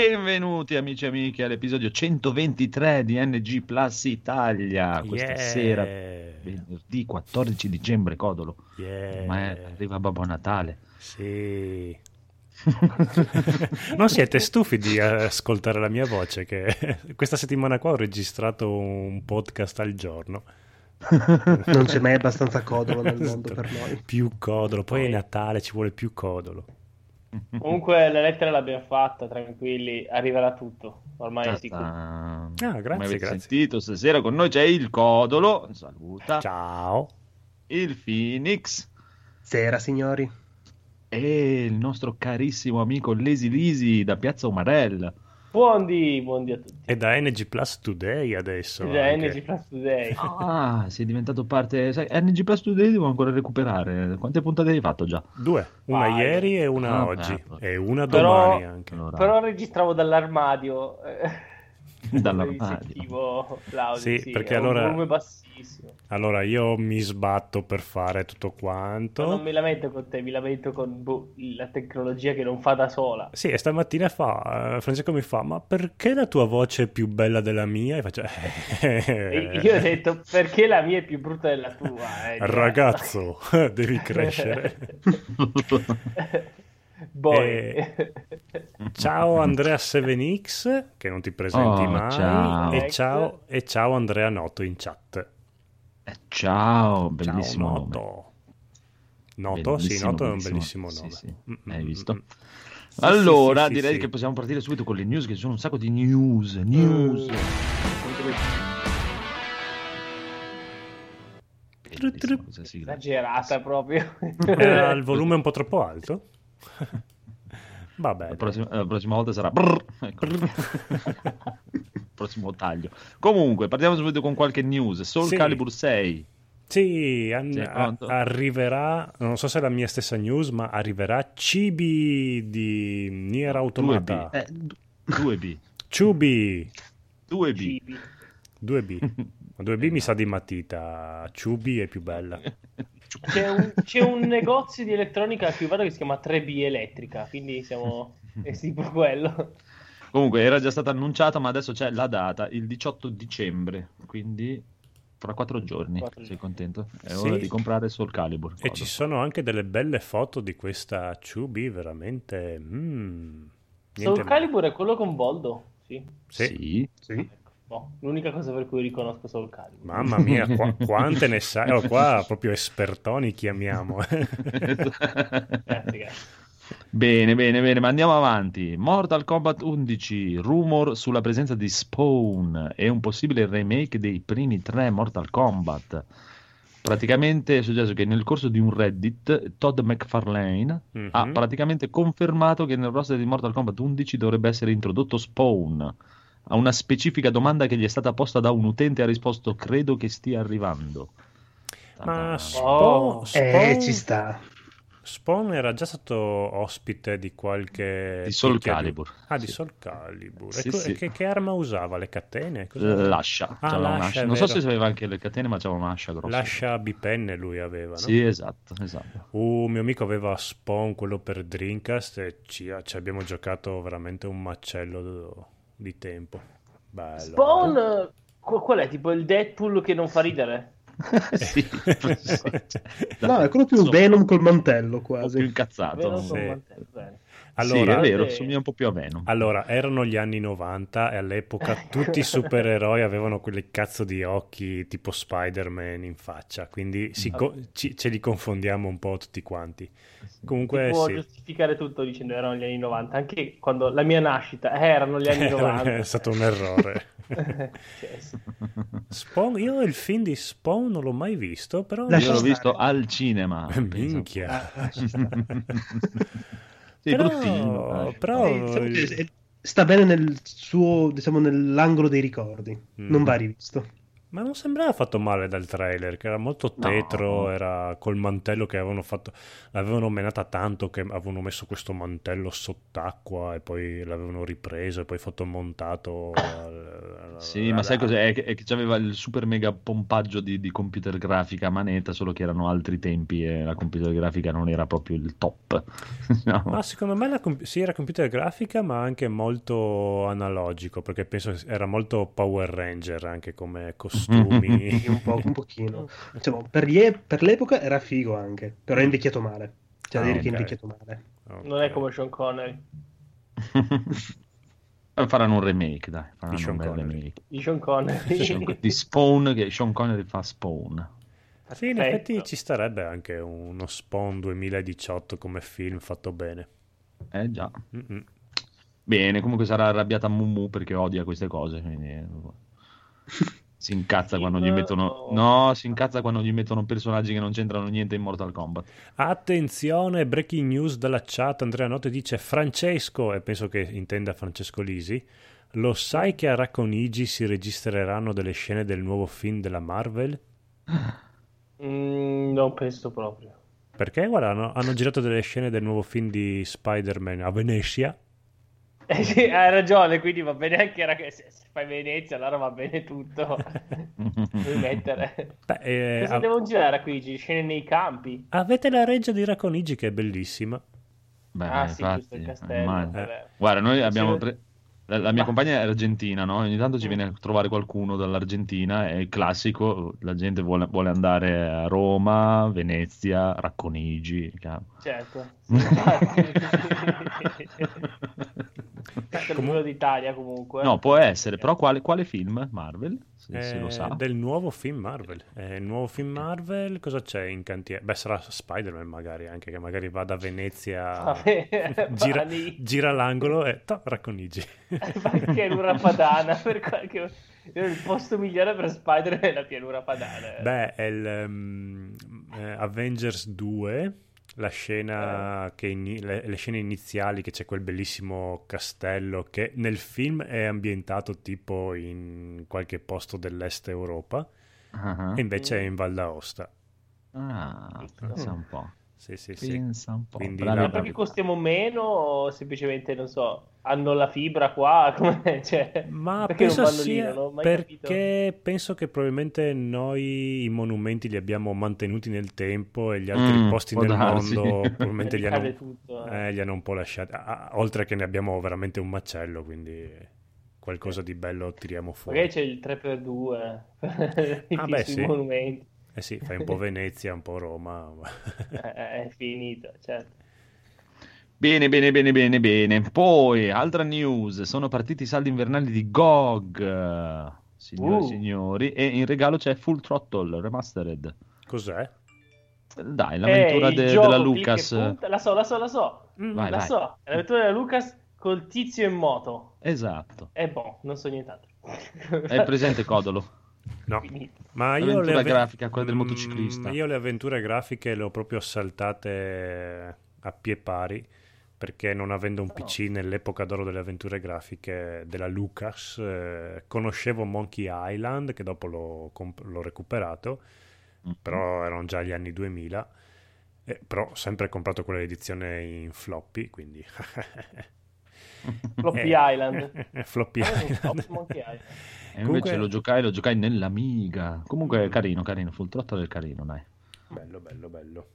Benvenuti amici e amiche all'episodio 123 di NG Plus Italia. Questa Yeah. sera, venerdì 14 dicembre, Codolo. Yeah. Ma è- arriva Babbo Natale. Sì. non siete stufi di ascoltare la mia voce? Che questa settimana qua ho registrato un podcast al giorno. Non c'è mai abbastanza codolo nel mondo per noi. Più codolo, poi è Natale, ci vuole più codolo. Comunque la lettera l'abbiamo fatta, tranquilli, arriverà tutto, ormai è sicuro. Ah, grazie, Come avete grazie. sentito, stasera con noi c'è il Codolo. Saluta. Ciao. Il Phoenix. Sera, signori. E il nostro carissimo amico Lesi Lisi da Piazza Umarell. Buondì, buondì a tutti. E da NG Plus Today adesso. Da anche. NG Plus Today. Ah, sei diventato parte. Sai, NG Plus Today devo ancora recuperare. Quante puntate hai fatto già? Due, una Vai. ieri e una Ah, oggi. bello. E una Però- domani anche. Allora, Però registravo dall'armadio. Dall'armadio. mi sentivo l'audio, Sì, perché è un allora- volume bassissimo. Allora io mi sbatto per fare tutto Ma quanto. non mi lamento con te, mi lamento con boh, la tecnologia che non fa da sola. Sì, e stamattina fa, eh, Francesco mi fa, ma perché la tua voce è più bella della mia? E faccio, E io ho detto perché la mia è più brutta della tua. eh, ragazzo, devi crescere. Boy. Eh, Ciao Andrea 7X, che non ti presenti Oh, mai, ciao. E, ciao, e ciao Andrea Noto in chat. Eh, ciao, bellissimo ciao nome. Noto. Noto? sì, Bellissimo, Noto è un bellissimo. Sì, nome. sì. Mm, Hai mm, visto? mm. Sì, Allora, sì, sì, direi sì. che possiamo partire subito con le news, che ci sono un sacco di news. News. Mm. Proprio. Era il volume un po' troppo alto? Vabbè. La prossima, la prossima volta sarà. brrr. Ecco. Prossimo taglio. Comunque, partiamo subito con qualche news. Soul Sì. Calibur 6. Sì, an- a- arriverà, non so se è la mia stessa news, ma arriverà Cibi di Nier Automata. 2B. Eh, d- 2B. Ciubi 2B. Cibi. 2B. Ma 2B mi sa di matita, Ciubi è più bella. C'è un, c'è un negozio di elettronica a cui vado che si chiama 3B Elettrica, quindi siamo... è tipo quello. Comunque, era già stata annunciata, ma adesso c'è la data, il 18 dicembre. Quindi, fra quattro giorni. Quattro Sei giorni. contento? È Sì. ora di comprare Soul Calibur. E ci sono anche delle belle foto di questa Ciubi, veramente... mm, Soul Calibur è quello con Voldo, sì. Sì. Sì. sì. Boh, l'unica cosa per cui riconosco Soul Calibur. Mamma mia, qua- quante ne sai? Oh, qua proprio espertoni chiamiamo. eh. Grazie, grazie. Bene, bene, bene, ma andiamo avanti. Mortal Kombat 11, rumor sulla presenza di Spawn e un possibile remake dei primi tre Mortal Kombat. Praticamente è successo che nel corso di un Reddit, Todd McFarlane Mhm. ha praticamente confermato che nel roster di Mortal Kombat 11 dovrebbe essere introdotto Spawn. A una specifica domanda che gli è stata posta da un utente ha risposto credo che stia arrivando. Ma. Spawn, Oh. Eh, ci sta. Spawn era già stato ospite di qualche... Di Soul Calibur. Ah, di Sì. Soul Calibur. Sì, e co- sì. che, che arma usava? Le catene? Cos'era? L'ascia. Ah, l'ascia, Non so se aveva anche le catene, ma c'aveva un'ascia grossa. L'ascia bipenne lui aveva, no? Sì, esatto, esatto. Un mio amico aveva Spawn, quello per Dreamcast, e ci, ci abbiamo giocato veramente un macello di tempo. Bello. Spawn, qu- qual è? Tipo il Deadpool che non fa ridere? sì. No, è quello più Venom col mantello po' più quasi. incazzato. Vero? sì. Con mantello, bene. Allora, sì, è vero, eh, somiglia un po' più a Venom. Allora, erano gli anni 90 e all'epoca tutti i supereroi avevano quelle cazzo di occhi tipo Spider-Man in faccia, quindi si co- ci- ce li confondiamo un po' tutti quanti. Comunque Si può sì, giustificare tutto dicendo erano gli anni 90, anche quando la mia nascita eh, erano gli anni 90. è stato un errore. Cioè, sì. Spawn, io il film di Spawn non l'ho mai visto, però... Io l'ho stare. visto al cinema. Minchia. Sì, Però- bruttino. però- Eh, diciamo sta bene nel suo, diciamo, nell'angolo dei ricordi. Mm. Non va rivisto. Ma non sembrava fatto male dal trailer, che era molto tetro, No. era col mantello che avevano fatto, l'avevano menata tanto che avevano messo questo mantello sott'acqua e poi l'avevano ripreso e poi fotomontato. al- Sì, alla- ma sai cos'è? È che, c'aveva il super mega pompaggio di, di computer grafica a manetta, solo che erano altri tempi e la computer grafica non era proprio il top. No. Ma secondo me la comp- sì, era computer grafica, ma anche molto analogico, perché penso che era molto Power Ranger anche come costumi. Sì, un, po', un pochino. Insomma, per, gli- per l'epoca era figo anche, però è invecchiato male. Cioè, Ah, dire che è invecchiato male. Non è come Sean Connery. Faranno un remake, dai. Faranno Di Sean un bel Connery. remake. Di Sean Connery. Di Spawn, che Sean Connery fa Spawn. Sì, in effetti ci starebbe anche uno Spawn 2018 come film fatto bene. Eh già. Mm-mm. Bene, comunque sarà arrabbiata Mumu perché odia queste cose. quindi, eh, Si incazza quando gli mettono. No, si incazza quando gli mettono personaggi che non c'entrano niente in Mortal Kombat. Attenzione, breaking news dalla chat. Andrea Notte dice Francesco, e penso che intenda Francesco Lisi. Lo sai che a Racconigi si registreranno delle scene del nuovo film della Marvel? Mm, non penso proprio. Perché guarda, hanno, hanno girato delle scene del nuovo film di Spider-Man a Venezia. Eh sì, hai ragione, quindi va bene anche rag- se, se fai Venezia, allora va bene tutto. Devi mettere. Beh, eh, Cosa a- devono girare qui? Scene nei campi? avete la reggia di Racconigi che è bellissima. Beh, ah sì, infatti, il castello. vabbè. Guarda, noi abbiamo. Tre- La, la mia Ma- compagna è argentina, no? Ogni tanto ci Mm. viene a trovare qualcuno dall'Argentina. È il classico: la gente vuole, vuole andare a Roma, Venezia, Racconigi. Certo. Sì, Questo è il numero d'Italia comunque. No, può essere, però quale, quale film? Marvel? Se, se lo Eh, sa. del nuovo film Marvel. Eh, il nuovo film Marvel, cosa c'è in cantiere? Beh, sarà Spider-Man magari anche, che magari vada a Venezia, Vabbè, gira, gira l'angolo e to, Racconigi. Fa il pianura padana per qualche... Il posto migliore per Spider è la pianura padana. eh. Beh, è il ehm, eh, Avengers 2, la scena che ini- le, le scene iniziali che c'è quel bellissimo castello che nel film è ambientato tipo in qualche posto dell'est Europa Ah, e invece è in Val d'Aosta. ah, pensa un po'. Sì, sì, sì. Pensa un po'. Quindi Bravi, perché costiamo meno o semplicemente, non so, hanno la fibra qua? Cioè, Ma perché penso non vanno lì? sia mai perché penso che probabilmente noi i monumenti li abbiamo mantenuti nel tempo e gli altri Mm, posti nel darsi. mondo probabilmente li hanno, tutto. eh, li hanno un po' lasciati. Ah, oltre che ne abbiamo veramente un macello, quindi qualcosa di bello tiriamo fuori. Magari c'è il 3x2 Ah, beh, sì. monumenti. Eh sì, fai un po' Venezia, un po' Roma. Eh, È finito, certo. Bene, bene, bene, bene, bene. Poi, altra news, sono partiti i saldi invernali di GOG, eh, signori e Uh. signori, e in regalo c'è Full Throttle Remastered. Cos'è? Dai, l'avventura Eh, de- della Lucas. punta- La so, la so, la so. Mm, Vai, la vai. so. È l'avventura della Lucas col tizio in moto. Esatto. E boh, non so nient'altro. Hai presente Codolo? No. Finito. Ma io L'avventura le ave- grafica, quella del Mm, motociclista. Io le avventure grafiche le ho proprio saltate a pie pari perché non avendo un PC nell'epoca d'oro delle avventure grafiche della Lucas, eh, conoscevo Monkey Island che dopo l'ho, comp- l'ho recuperato, però erano già gli anni 2000. eh, però ho sempre comprato quella edizione in floppy, quindi Floppy Eh, Island. floppy Ah, non so, Island. Monkey Island. E invece Comunque- lo giocai, lo giocai nell'Amiga. Comunque è carino, carino, Full Throttle è carino, dai. bello, bello, bello.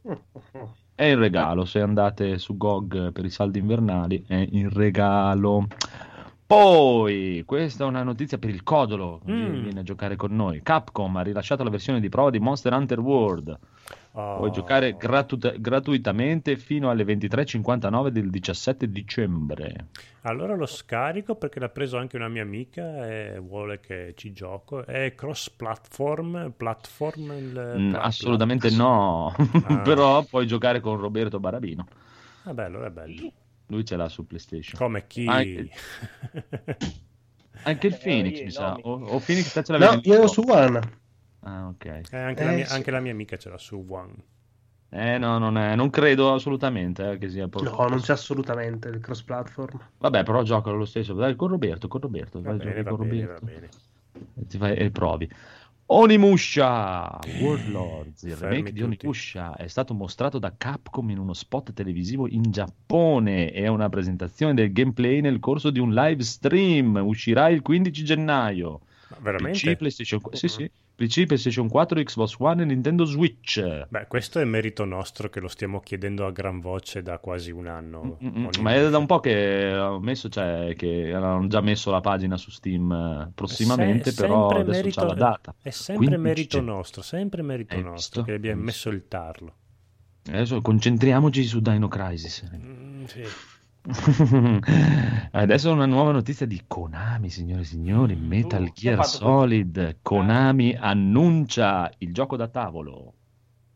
È in regalo, se andate su GOG per i saldi invernali, è in regalo. Poi, questa è una notizia per il Codolo, Mm. viene a giocare con noi. Capcom ha rilasciato la versione di prova di Monster Hunter World. Puoi Oh. giocare gratu- gratuitamente fino alle 23.59 del 17 dicembre. Allora lo scarico perché l'ha preso anche una mia amica e vuole che ci gioco. È cross platform, platform il Mm, assolutamente no, Ah. però puoi giocare con Roberto Barabino. Vabbè, allora è bello. Lui ce l'ha su PlayStation. Come chi? Anche- Anche il Eh, Phoenix, io- mi no, sa. mi- O, o Phoenix te ce No, l'avevi io su One. Ah, ok. Eh, anche, la Eh, mia, sì. anche la mia amica ce l'ha su One. Eh, no, non, è, non credo assolutamente eh, che sia proprio... No, non c'è assolutamente il cross platform. Vabbè, però giocalo lo stesso. Dai, con Roberto, con Roberto. Va vai, bene, con bene, va Roberto. bene. E, ti fai- e provi. Onimusha Warlords, il Fermi remake di tutti. Onimusha è stato mostrato da Capcom in uno spot televisivo in Giappone e è una presentazione del gameplay nel corso di un live stream. Uscirà il 15 gennaio. Veramente? PC, PlayStation, sì, sì. PC, PlayStation 4, Xbox One e Nintendo Switch. Beh, questo è merito nostro che lo stiamo chiedendo a gran voce da quasi un anno. Mm, mm, Ogni- Ma è da un po' che ho messo, cioè, che hanno già messo la pagina su Steam eh, prossimamente, Se- però adesso merito- c'ha la data. È sempre 15 merito nostro, sempre merito Hai nostro visto? che abbiamo messo il tarlo. Adesso concentriamoci su Dino Crisis. Mm, sì. Adesso una nuova notizia di Konami, signore e signori. Metal Uh, Gear Solid. Konami annuncia il gioco da tavolo.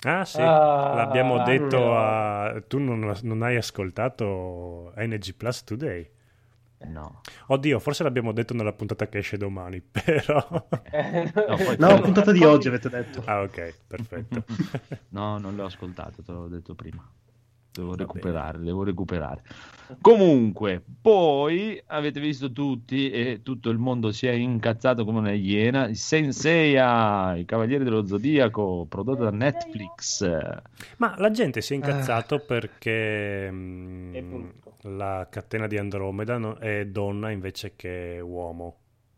Ah sì, Ah, l'abbiamo detto a... Tu non, non hai ascoltato NG Plus Today? No. Oddio, forse l'abbiamo detto nella puntata che esce domani, però... Eh, No, poi- No, puntata di oggi avete detto. Ah ok, perfetto. No, non l'ho ascoltato, te l'ho detto prima. Devo Va recuperare, devo recuperare. Comunque, poi avete visto tutti e tutto il mondo si è incazzato come una iena. Senseiya, i Cavalieri dello Zodiaco, prodotto da Netflix. Ma la gente si è Ah. incazzato perché mm, E punto. la catena di Andromeda no- è donna invece che uomo.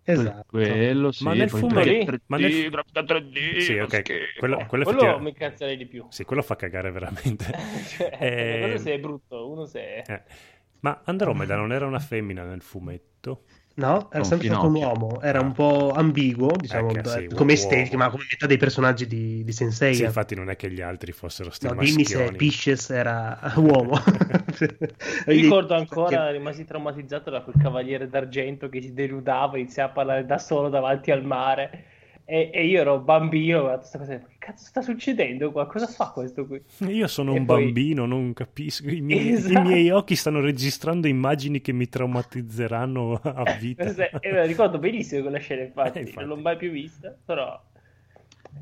Esatto. Quello sì, Ma nel perché lì? 3D, Ma nel- grafica 3D, Sì, fa ok, schifo. quello, quello quello mi cazzerei di più. Sì, quello fa cagare veramente. Cioè, Eh, quello se è brutto, uno se è... eh. Ma Andromeda non era una femmina nel fumetto? No, era sempre stato un uomo, era un po' ambiguo, diciamo, Eh, che sì, come estetica, ma come metà dei personaggi di, di Sensei. Sì, infatti non è che gli altri fossero sti No, dimmi se. Pisces era uomo. Ricordo ancora, rimasi traumatizzato da quel cavaliere d'argento che si denudava, iniziava a parlare da solo davanti al mare. E, e io ero bambino, ho guardato questa cosa, che cazzo sta succedendo qua? Cosa fa questo qui? Io sono E un poi- bambino, non capisco. I miei, Esatto. i miei occhi stanno registrando immagini che mi traumatizzeranno a vita. E la ricordo benissimo quella scena, infatti. Eh, infatti. non l'ho mai più vista, però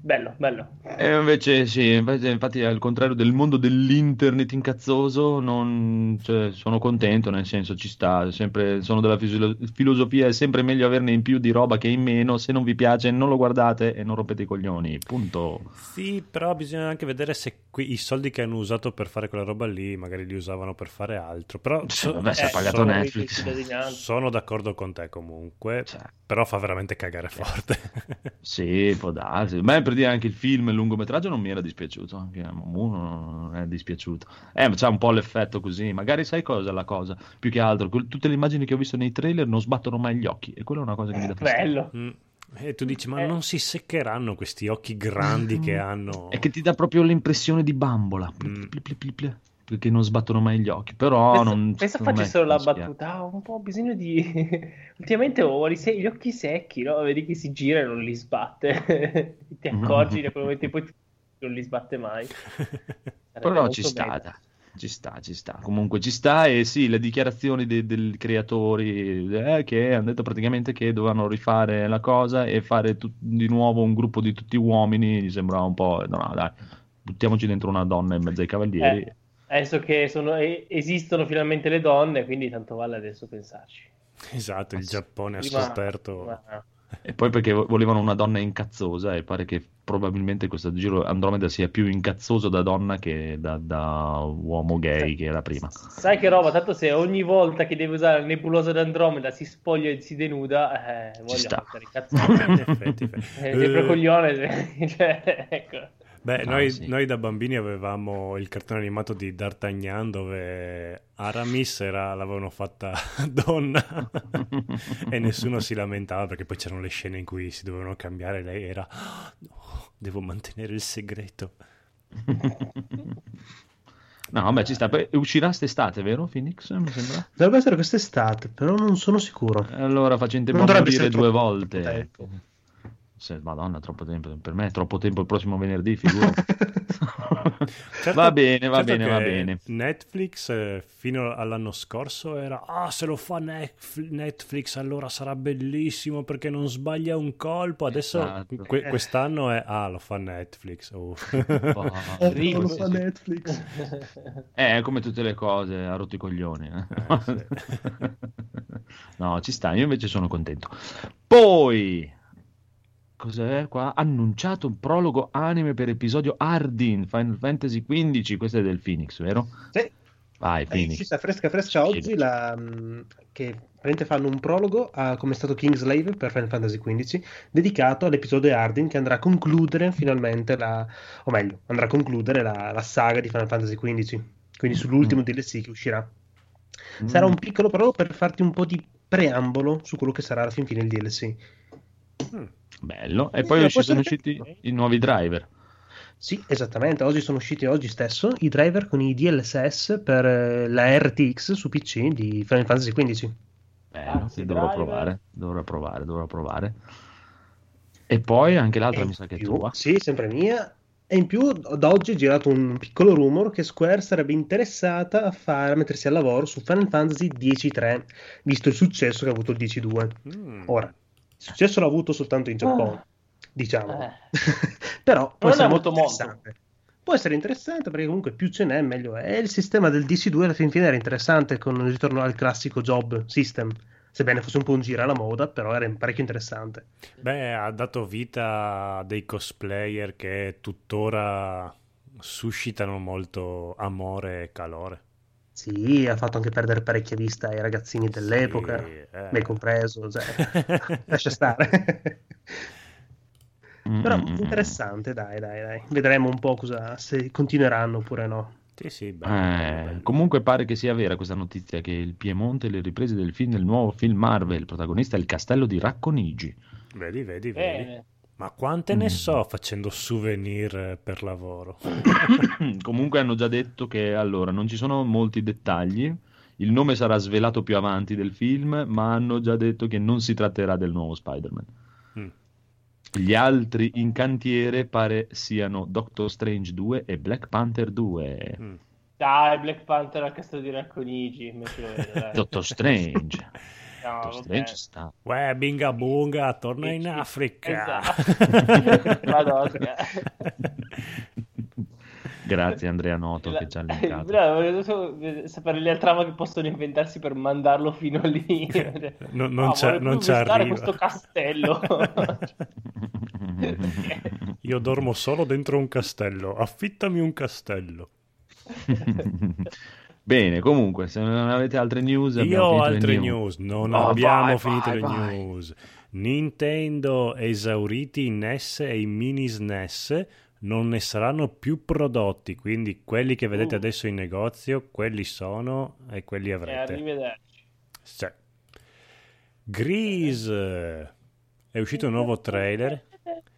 bello, bello. E invece sì, invece, infatti al contrario del mondo dell'internet incazzoso, non, cioè, sono contento, nel senso ci sta, sempre, sono della fisiolo- filosofia, è sempre meglio averne in più di roba che in meno, se non vi piace non lo guardate e non rompete i coglioni, punto. Sì, però bisogna anche vedere se qui- i soldi che hanno usato per fare quella roba lì magari li usavano per fare altro. Però so- vabbè, se ha Eh, pagato sono, Netflix. sono d'accordo con te comunque, Cioè, però fa veramente cagare forte. sì, può darsi. Ma per dire anche il film, il lungometraggio non mi era dispiaciuto, anche a Momu non è dispiaciuto. Eh, ma c'ha un po' l'effetto così, magari sai cosa è la cosa? Più che altro, tutte le immagini che ho visto nei trailer non sbattono mai gli occhi e quella è una cosa che mi dà fastidio. Bello. Mm. E tu dici, ma Eh. non si seccheranno questi occhi grandi che hanno? È che ti dà proprio l'impressione di bambola, pli, Mm. pli, pli, pli, pli, perché non sbattono mai gli occhi, però pensa, non... me solo la battuta, "Ah, ho un po' bisogno di... Ultimamente ho gli occhi secchi, no? Vedi che si gira e non li sbatte. Ti accorgi da quel momento in poi non li sbatte mai. Però ci sta. Ci sta, ci sta. Comunque ci sta e sì, le dichiarazioni dei, dei creatori eh, che hanno detto praticamente che dovevano rifare la cosa e fare tut- di nuovo un gruppo di tutti uomini, gli sembrava un po'... No, no, dai, buttiamoci dentro una donna in mezzo ai cavalieri. Eh, adesso che sono- esistono finalmente le donne, quindi tanto vale adesso pensarci. Esatto, il Giappone ha scoperto. prima- E poi perché vo- volevano una donna incazzosa e pare che probabilmente questo giro Andromeda sia più incazzoso da donna che da, da uomo gay che era prima. Sai che roba, tanto se ogni volta che deve usare la nebulosa d'Andromeda si spoglia e si denuda, eh, voglio sta. fare cazzate. In effetti, in effetti. Eh, sempre Eh, coglione, cioè, ecco. Beh, No, noi, sì. noi da bambini avevamo il cartone animato di D'Artagnan dove Aramis era, l'avevano fatta donna e nessuno si lamentava perché poi c'erano le scene in cui si dovevano cambiare. Lei era, "Ah, no, devo mantenere il segreto. No, vabbè, ci sta. Poi uscirà quest'estate, vero Phoenix? Mi sembra. Dovrebbe essere quest'estate, però non sono sicuro. Allora faccio in tempo a essere due volte. tempo. Se- Madonna, troppo tempo. Per me è troppo tempo il prossimo venerdì, figurati. Certo- va bene, va certo bene, va bene. Netflix eh, fino all'anno scorso era ah se lo fa Netf- Netflix allora sarà bellissimo perché non sbaglia un colpo adesso Esatto. que- quest'anno è ah lo fa Netflix oh. Oh, Eh, lo fa sì. Netflix. Eh, come tutte le cose, ha rotto i coglioni. eh. Eh, sì. no, ci sta, io invece sono contento. Poi, cos'è qua? Annunciato un prologo anime per episodio Ardin Final Fantasy XV. Questo è del Phoenix, vero? Sì. Vai, È Phoenix. uscita fresca fresca oggi Phoenix. la, mh, che praticamente fanno un prologo a come è stato Kingslave per Final Fantasy XV dedicato all'episodio Ardin che andrà a concludere finalmente la o meglio, andrà a concludere la, la saga di Final Fantasy XV quindi sull'ultimo Mm. DLC che uscirà sarà un piccolo prologo per farti un po' di preambolo su quello che sarà alla fin fine il DLC Mm. Bello. E Eh, poi sono usciti i nuovi driver. Sì, esattamente. Oggi sono usciti oggi stesso i driver con i DLSS per eh, la RTX su PC di Final Fantasy XV. Bello, Grazie, che dovrò provare, dovrò provare, dovrò provare. E poi anche l'altra E mi sa che è più- tua. Sì, sempre mia. E in più, da oggi è girato un piccolo rumor che Square sarebbe interessata a, fare, a mettersi al lavoro su Final Fantasy X-3, visto il successo che ha avuto il 10-2. Mm. Ora, successo l'ha avuto soltanto in Giappone, Ah. diciamo. Eh. Però può Non essere molto avuto molto. interessante. Può essere interessante perché comunque più ce n'è meglio è. E il sistema del DC2 alla fin fine era interessante con il ritorno al classico job system. Sebbene fosse un po' un giro alla moda, però era parecchio interessante. Beh, ha dato vita a dei cosplayer che tuttora suscitano molto amore e calore. Sì, ha fatto anche perdere parecchia vista ai ragazzini dell'epoca, Sì, eh. me compreso, cioè, lascia stare. Mm, Però mm, mm, interessante, dai, dai, dai. Vedremo un po' cosa, se continueranno oppure no. Sì, sì, bello, Eh, bello, bello. comunque pare che sia vera questa notizia che il Piemonte e le riprese del film del nuovo film Marvel, il protagonista è il castello di Racconigi. Vedi, vedi, vedi. Bene. Ma quante ne Mm. so facendo souvenir eh, per lavoro? Comunque hanno già detto che allora non ci sono molti dettagli. Il nome sarà svelato più avanti del film, ma hanno già detto che non si tratterà del nuovo Spider-Man. Mm. Gli altri in cantiere pare siano Doctor Strange 2 e Black Panther 2. Mm. Dai, Black Panther al castello di Racconigi. Doctor Strange. No, vabbè. Strange sta. Uè, binga bunga, torna in Africa. esatto. Grazie Andrea Noto La- che ci ha linkato. Bravo, volevo sapere le trama che possono inventarsi per mandarlo fino lì. Non- non Ah, c'è- non visitare arriva. questo castello. Io dormo solo dentro un castello. Affittami un castello. Bene, comunque, se non avete altre news, Io ho altre news, non Oh, abbiamo vai, finito vai, le vai. news. Nintendo esauriti i NES e i mini SNES non ne saranno più prodotti, quindi quelli che vedete Uh. adesso in negozio, quelli sono e quelli e avrete. arrivederci. Sì. Grease è uscito un nuovo trailer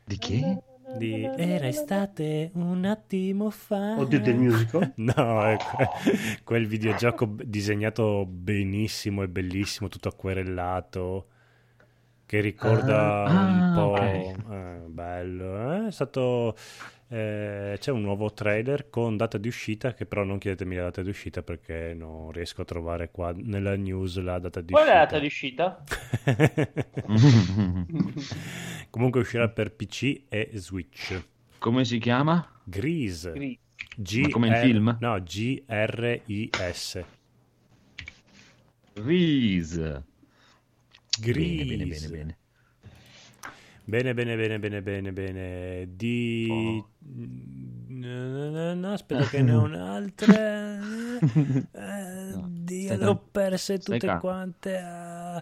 Di che? Di Era estate un attimo fa. Oddio del musical. No, è que- quel videogioco disegnato benissimo e bellissimo, tutto acquerellato, che ricorda Ah, un ah, po'... ok. eh, bello, eh? È stato... eh, c'è un nuovo trailer con data di uscita, che però non chiedetemi la data di uscita perché non riesco a trovare qua nella news la data di Qual è la uscita. data di uscita? Comunque uscirà per PC e Switch. Come si chiama? Grease. Gris. G- come il R- film? No, G-R-I-S. Reese. Grease. Bene, bene, bene, bene. Bene, bene, bene, bene, bene, bene. Di... Oh. No, no, no, aspetta che ne ho un'altra. Eh, No, Dio, le ho perse tutte quante. a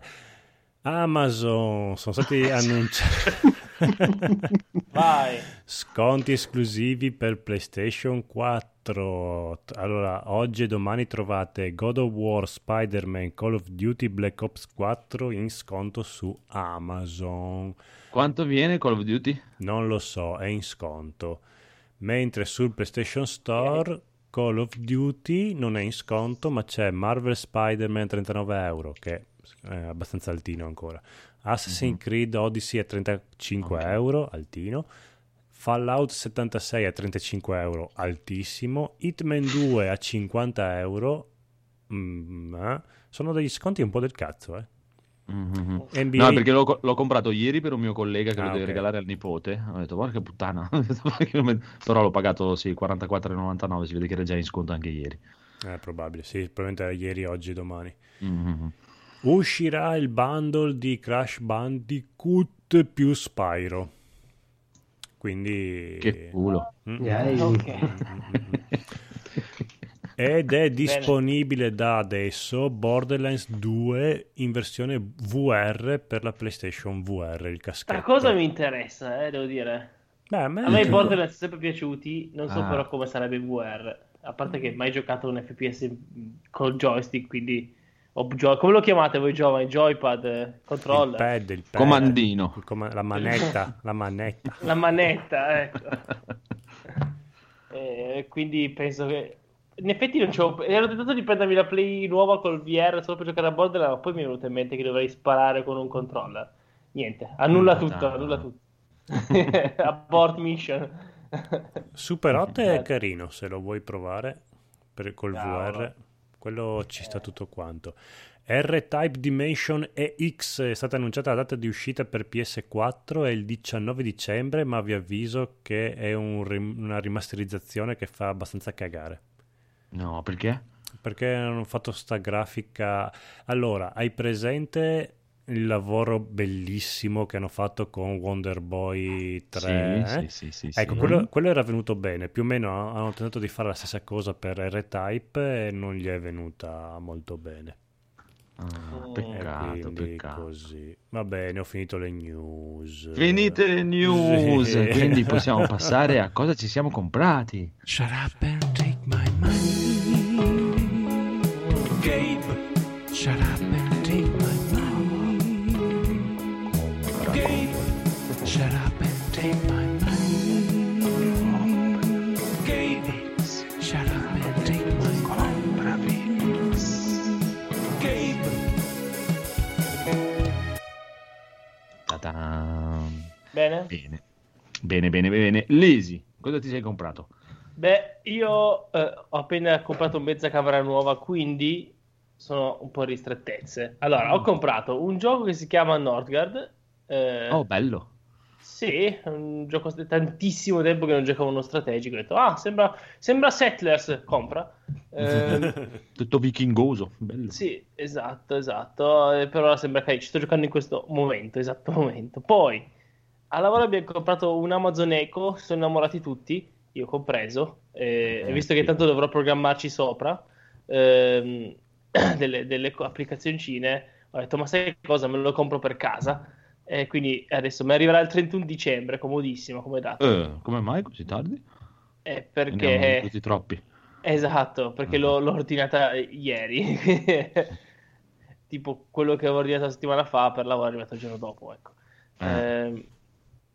Amazon sono stati annunciati Vai. sconti esclusivi per PlayStation 4. Allora, oggi e domani trovate God of War, Spider-Man, Call of Duty, Black Ops 4 in sconto su Amazon. Quanto viene Call of Duty? Non lo so, è in sconto. Mentre sul PlayStation Store Call of Duty non è in sconto, ma c'è Marvel Spider-Man 39 euro, che è abbastanza altino ancora. Assassin's Creed Odyssey a 35 Ok. euro, altino. Fallout 76 a 35 euro, altissimo. Hitman 2 a 50 euro. Mm, eh. Sono degli sconti un po' del cazzo, eh. Mhm. NBA No, perché l'ho, l'ho comprato ieri per un mio collega che Ah, lo deve ok. regalare al nipote. Ho detto, porca puttana. Però l'ho pagato, sì, 44,99. Si vede che era già in sconto anche ieri. È probabile, sì, probabilmente era ieri, oggi, domani. Mhm. Uscirà il bundle di Crash Bandicoot più Spyro. quindi... Che culo. Mm-hmm. Yeah. Okay. Ed è disponibile da adesso Borderlands 2 in versione VR per la PlayStation VR, il caschetto. La cosa mi interessa, eh, devo dire. Beh, a me, a me i Borderlands sono sempre piaciuti, non so ah. però come sarebbe VR. A parte che mai giocato un FPS col joystick, quindi... Gio- come lo chiamate voi giovani? Joypad? Controller? Il pad, il pad. Comandino. Il com- la manetta, la manetta. La manetta, ecco. e quindi penso che in effetti non c'ho. Ero tentato di prendermi la play nuova col VR solo per giocare a Borderlands, ma poi mi è venuto in mente che dovrei sparare con un controller. Niente, annulla tutto, annulla tutto. Abort mission. Super 8 è carino se lo vuoi provare per, col Cavolo. VR. Quello ci sta tutto quanto. R-Type Dimension EX è stata annunciata la data di uscita per PS4 è il 19 dicembre, ma vi avviso che è un, una rimasterizzazione che fa abbastanza cagare. No, perché? Perché hanno fatto sta grafica. Allora, hai presente il lavoro bellissimo che hanno fatto con Wonder Boy 3? Sì, eh? sì, sì, sì, Ecco, sì. Quello, quello, era venuto bene. Più o meno hanno tentato di fare la stessa cosa per R-Type e non gli è venuta molto bene. Ah, peccato, peccato. Così. Va bene, ho finito le news. Finite le news, sì. quindi possiamo passare a cosa ci siamo comprati. Shut up and take my. Gabe, shut up and take my money. Gabe, shut up and take my money. Bene? Bene, bene, bene, bene. Lisi, cosa ti sei comprato? Beh, io eh, ho appena comprato mezza camera nuova, quindi sono un po' ristrettezze. Allora, ho mm. comprato un gioco che si chiama Nordgard. Eh, oh, bello. Sì, un gioco di tantissimo tempo che non giocavo uno strategico. Ho detto, ah, sembra, sembra Settlers, compra. Eh, Tutto vichingoso. Bello. Sì, esatto, esatto. Eh, per ora sembra che ci sto giocando in questo momento, esatto momento. Poi, a lavoro abbiamo comprato un Amazon Echo, sono innamorati tutti, io compreso, eh, eh, visto che tanto dovrò programmarci sopra ehm, delle, delle applicazioncine, ho detto ma sai cosa, me lo compro per casa. E quindi adesso mi arriverà il 31 dicembre, comodissimo come data. Eh, come mai così tardi? Eh, perché... Tutti troppi. Esatto, perché l'ho, l'ho ordinata ieri. tipo quello che avevo ordinato la settimana fa per lavoro è arrivato il giorno dopo, ecco. Eh. Eh,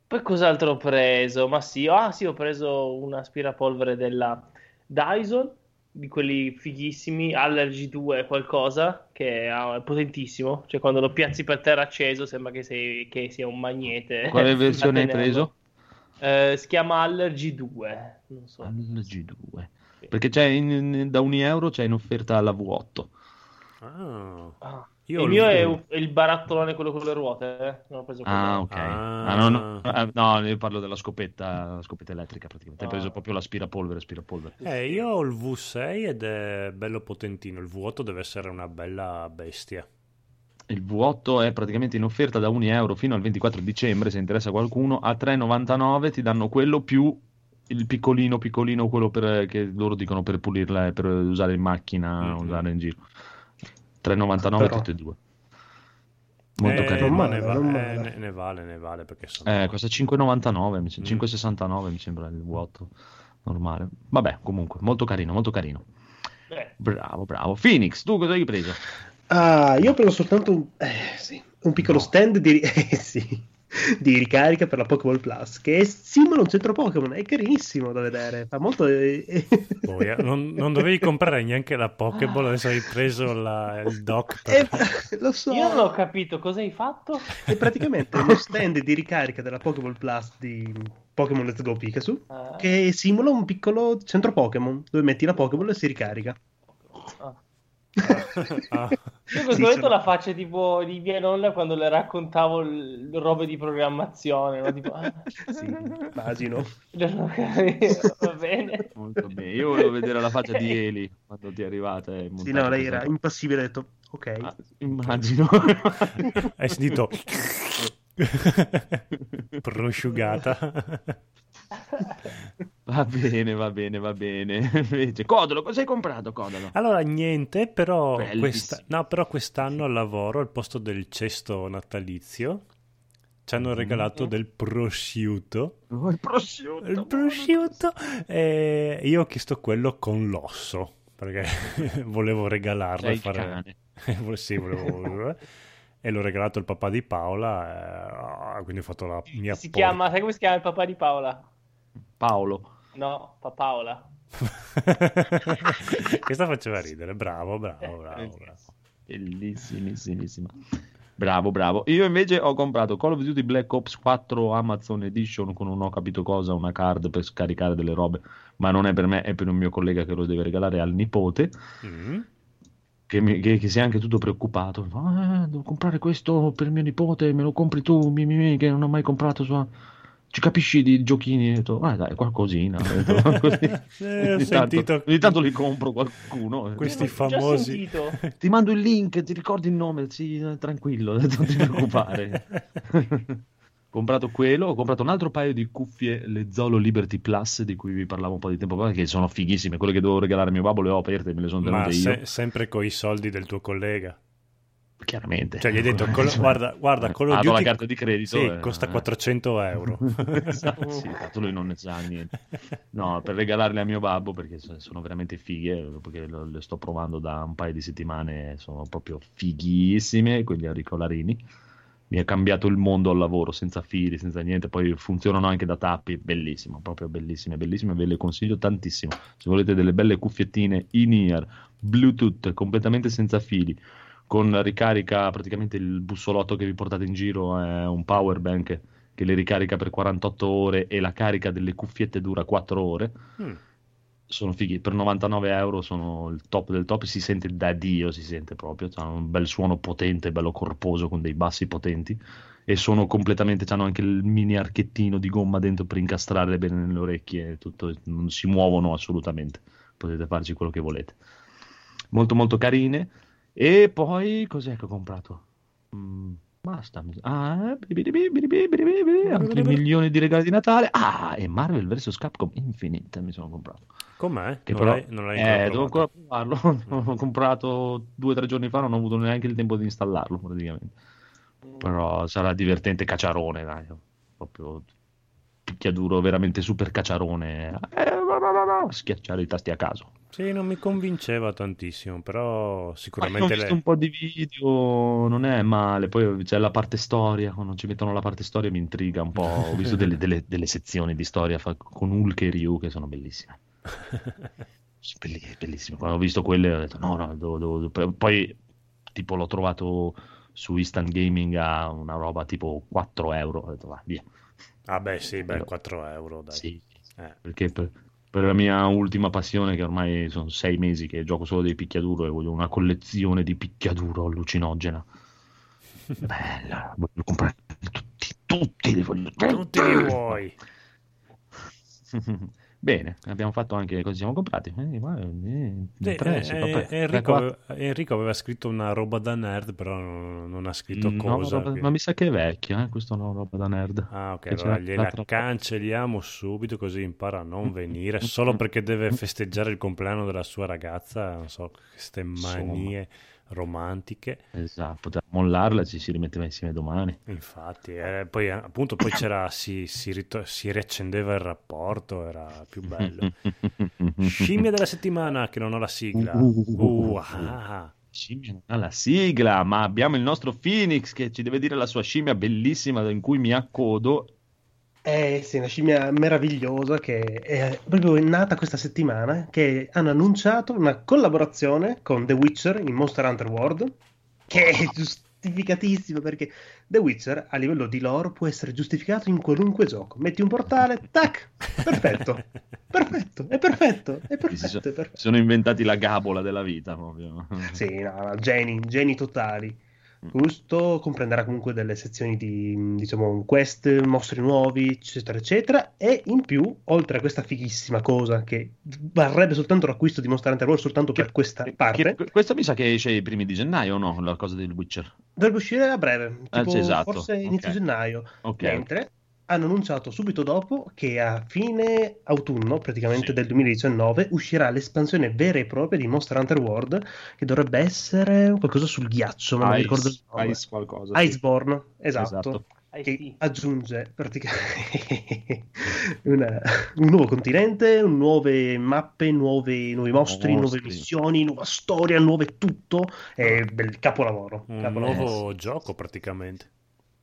poi cos'altro ho preso? Ma sì, ah sì, ho preso un aspirapolvere della Dyson, di quelli fighissimi, Allergy 2 qualcosa, che è potentissimo, cioè quando lo piazzi per terra acceso sembra che, sei, che sia un magnete. Quale versione hai preso? Eh, si chiama Allergy 2, non so. Allergy 2. Sì. Perché c'è in, da un euro c'è in offerta la V8. Ah. ah. Io il mio è, è, il barattolone, quello con le ruote. Eh? Non ho preso ah, ok. Ah. Ah, no, no, eh, no, io parlo della scopetta, la scopetta elettrica praticamente. Hai preso ah. proprio l'aspirapolvere, aspirapolvere. Eh, io ho il V6 ed è bello potentino. Il V8 deve essere una bella bestia. Il V8 è praticamente in offerta da 1 euro fino al 24 dicembre, se interessa qualcuno. A 3,99 ti danno quello più il piccolino, piccolino, quello per, che loro dicono per pulirla e per usare in macchina, mm-hmm. usare in giro. 3,99 Però... tutti e due. Molto eh, carino. Ma ne, va- eh, ne, ne, vale, ne vale perché sono... Eh, costa 5,99, mi sembra, mm. 5,69 mi sembra il vuoto normale. Vabbè, comunque, molto carino, molto carino. Eh. Bravo, bravo. Phoenix, tu cosa hai preso? Ah, io ho preso soltanto un, eh, sì, un piccolo no. stand di... Eh, sì di ricarica per la Pokéball Plus che simula un centro Pokémon è carinissimo da vedere fa molto non, non, dovevi comprare neanche la Pokéball adesso hai preso la, il dock per... eh, lo so. Io non ho capito cosa hai fatto? È praticamente uno stand di ricarica della Pokéball Plus di Pokémon Let's Go Pikachu ah. che simula un piccolo centro Pokémon dove metti la Pokéball e si ricarica. Ah ah. Io in questo momento la faccia tipo di mia nonna quando le raccontavo l- robe di programmazione. No? Tipo, ah. sì, immagino. Va bene. Molto bene. Io volevo vedere la faccia di Eli quando ti è arrivata. Sì, no, lei era impassibile. Ha detto, ok. Ah, immagino. Hai sentito? Prosciugata. Va bene, va bene, va bene. Invece, Codolo, cosa hai comprato, Codolo? Allora, niente, però, questa... no, però quest'anno al lavoro, al posto del cesto natalizio, ci hanno regalato del prosciutto. Oh, il prosciutto! Il prosciutto! E io ho chiesto quello con l'osso, perché volevo regalarlo. Sei e fare... sì, volevo... e l'ho regalato al papà di Paola, eh, quindi ho fatto la mia... Si por- chiama, sai come si chiama il papà di Paola? Paolo. No, Paola. Questa faceva ridere, bravo, bravo, bravo. bravo. Bellissimissimissima. Bravo, bravo. Io invece ho comprato Call of Duty Black Ops 4 Amazon Edition con non ho capito cosa, una card per scaricare delle robe, ma non è per me, è per un mio collega che lo deve regalare al nipote. Mm. Che, mi, che, che si è anche tutto preoccupato. Ah, devo comprare questo per mio nipote, me lo compri tu, mi, mi, mi, che non ho mai comprato. Sua... Ci capisci di giochini? Ho detto, ah, dai, qualcosina. Ho detto, così. Eh, ho ogni, sentito tanto, ogni tanto li compro qualcuno. questi famosi... Ti mando il link, ti ricordi il nome? Sì, eh, tranquillo, non ti preoccupare. Ho comprato quello, ho comprato un altro paio di cuffie, le Zolo Liberty Plus, di cui vi parlavo un po' di tempo fa, che sono fighissime. Quelle che dovevo regalare a mio babbo le ho aperte, me le sono tenute Ma io. se- sempre con i soldi del tuo collega. Chiaramente. Cioè, gli hai detto, Call- guarda, guarda, Call of do la Duty- carta di credito. Sì, eh. costa 400 euro. esatto, sì, tanto lui non ne sa niente. No, per regalarle a mio babbo perché so- sono veramente fighe, perché le sto provando da un paio di settimane, sono proprio fighissime, quegli auricolarini. Mi ha cambiato il mondo al lavoro, senza fili, senza niente, poi funzionano anche da tappi, bellissimo, proprio bellissime, bellissime, ve le consiglio tantissimo. Se volete delle belle cuffiettine in-ear, Bluetooth, completamente senza fili, con la ricarica, praticamente il bussolotto che vi portate in giro è un power bank che le ricarica per 48 ore e la carica delle cuffiette dura 4 ore. Mm. Sono fighi, per 99 euro sono il top del top, si sente da Dio, si sente proprio, hanno un bel suono potente, bello corposo con dei bassi potenti e sono completamente, hanno anche il mini archettino di gomma dentro per incastrare bene nelle orecchie, tutto, non si muovono assolutamente, potete farci quello che volete. Molto molto carine. E poi cos'è che ho comprato? Mm, basta. Ah, altri milioni di regali di Natale. Ah, e Marvel vs Capcom Infinite mi sono comprato. Com'è? Che non, però- l'hai, non l'hai Eh, devo ancora provarlo. L'ho comprato due o tre giorni fa, non ho avuto neanche il tempo di installarlo praticamente. Però sarà divertente cacciarone, dai. Proprio picchiaduro, veramente super cacciarone. Eh, Schiacciare i tasti a caso. Sì, non mi convinceva tantissimo, però Ma io ho sicuramente visto lei... un po' di video, non è male. Poi c'è la parte storia, quando ci mettono la parte storia mi intriga un po'. Ho visto delle, delle- delle sezioni di storia fa- con Hulk e Ryu che sono bellissime. Belli- Bellissime. Quando ho visto quelle ho detto no, no, devo- devo- Poi tipo l'ho trovato su Instant Gaming a una roba tipo 4 euro. Ho detto va, via. Ah beh sì, beh, Però- 4 euro, dai. Sì, Eh. perché per, per la mia ultima passione, che ormai sono sei mesi che gioco solo dei picchiaduro e voglio una collezione di picchiaduro allucinogena. Bella, voglio comprare tutti, tutti li voglio Tutti li vuoi. Bene, abbiamo fatto anche cosa siamo comprati. Eh, guarda, eh, Sì, tre, eh, eh, Enrico, aveva, Enrico aveva scritto una roba da nerd, però non, non ha scritto Mm, No, cosa. roba- che- ma mi sa che è vecchia, eh, questo no, roba da nerd. Ah, ok, allora gliela cancelliamo subito così impara a non venire solo perché deve festeggiare il compleanno della sua ragazza. Non so, queste manie romantiche. Esatto, poteva mollarla, ci si rimetteva insieme domani. Infatti, eh, poi appunto poi c'era, si, si, rito- si riaccendeva il rapporto, era più bello. Scimmia della settimana che non ho la sigla. Uh, ah. Scimmia non ha la sigla, ma abbiamo il nostro Phoenix che ci deve dire la sua scimmia bellissima in cui mi accodo. Eh sì, una scimmia meravigliosa che è proprio nata questa settimana, che hanno annunciato una collaborazione con The Witcher in Monster Hunter World, che è giustificatissima perché The Witcher a livello di lore può essere giustificato in qualunque gioco. Metti un portale, tac, perfetto, perfetto, è perfetto, è Si sono, perfetto, perfetto. sono inventati la gabola della vita proprio. Sì, no, geni, geni totali. Questo comprenderà comunque delle sezioni di diciamo quest, mostri nuovi, eccetera, eccetera. E in più, oltre a questa fighissima cosa che varrebbe soltanto l'acquisto di Monster Hunter World soltanto che, per questa che, parte. Che, questo mi sa che esce i primi di gennaio o no? La cosa del Witcher dovrebbe uscire a breve, tipo, ah, esatto. forse inizio okay. gennaio. Okay. Mentre hanno annunciato subito dopo che a fine autunno, praticamente sì. del 2019, uscirà l'espansione vera e propria di Monster Hunter World, che dovrebbe essere qualcosa sul ghiaccio, ma Ice, non mi ricordo il nome. Ice qualcosa. Iceborne, sì. esatto. esatto. Che aggiunge praticamente una, un nuovo continente, nuove mappe, nuove, nuovi mostri, nuove missioni, nuova storia, nuove tutto. È bel capolavoro. Un capolavoro. nuovo gioco praticamente.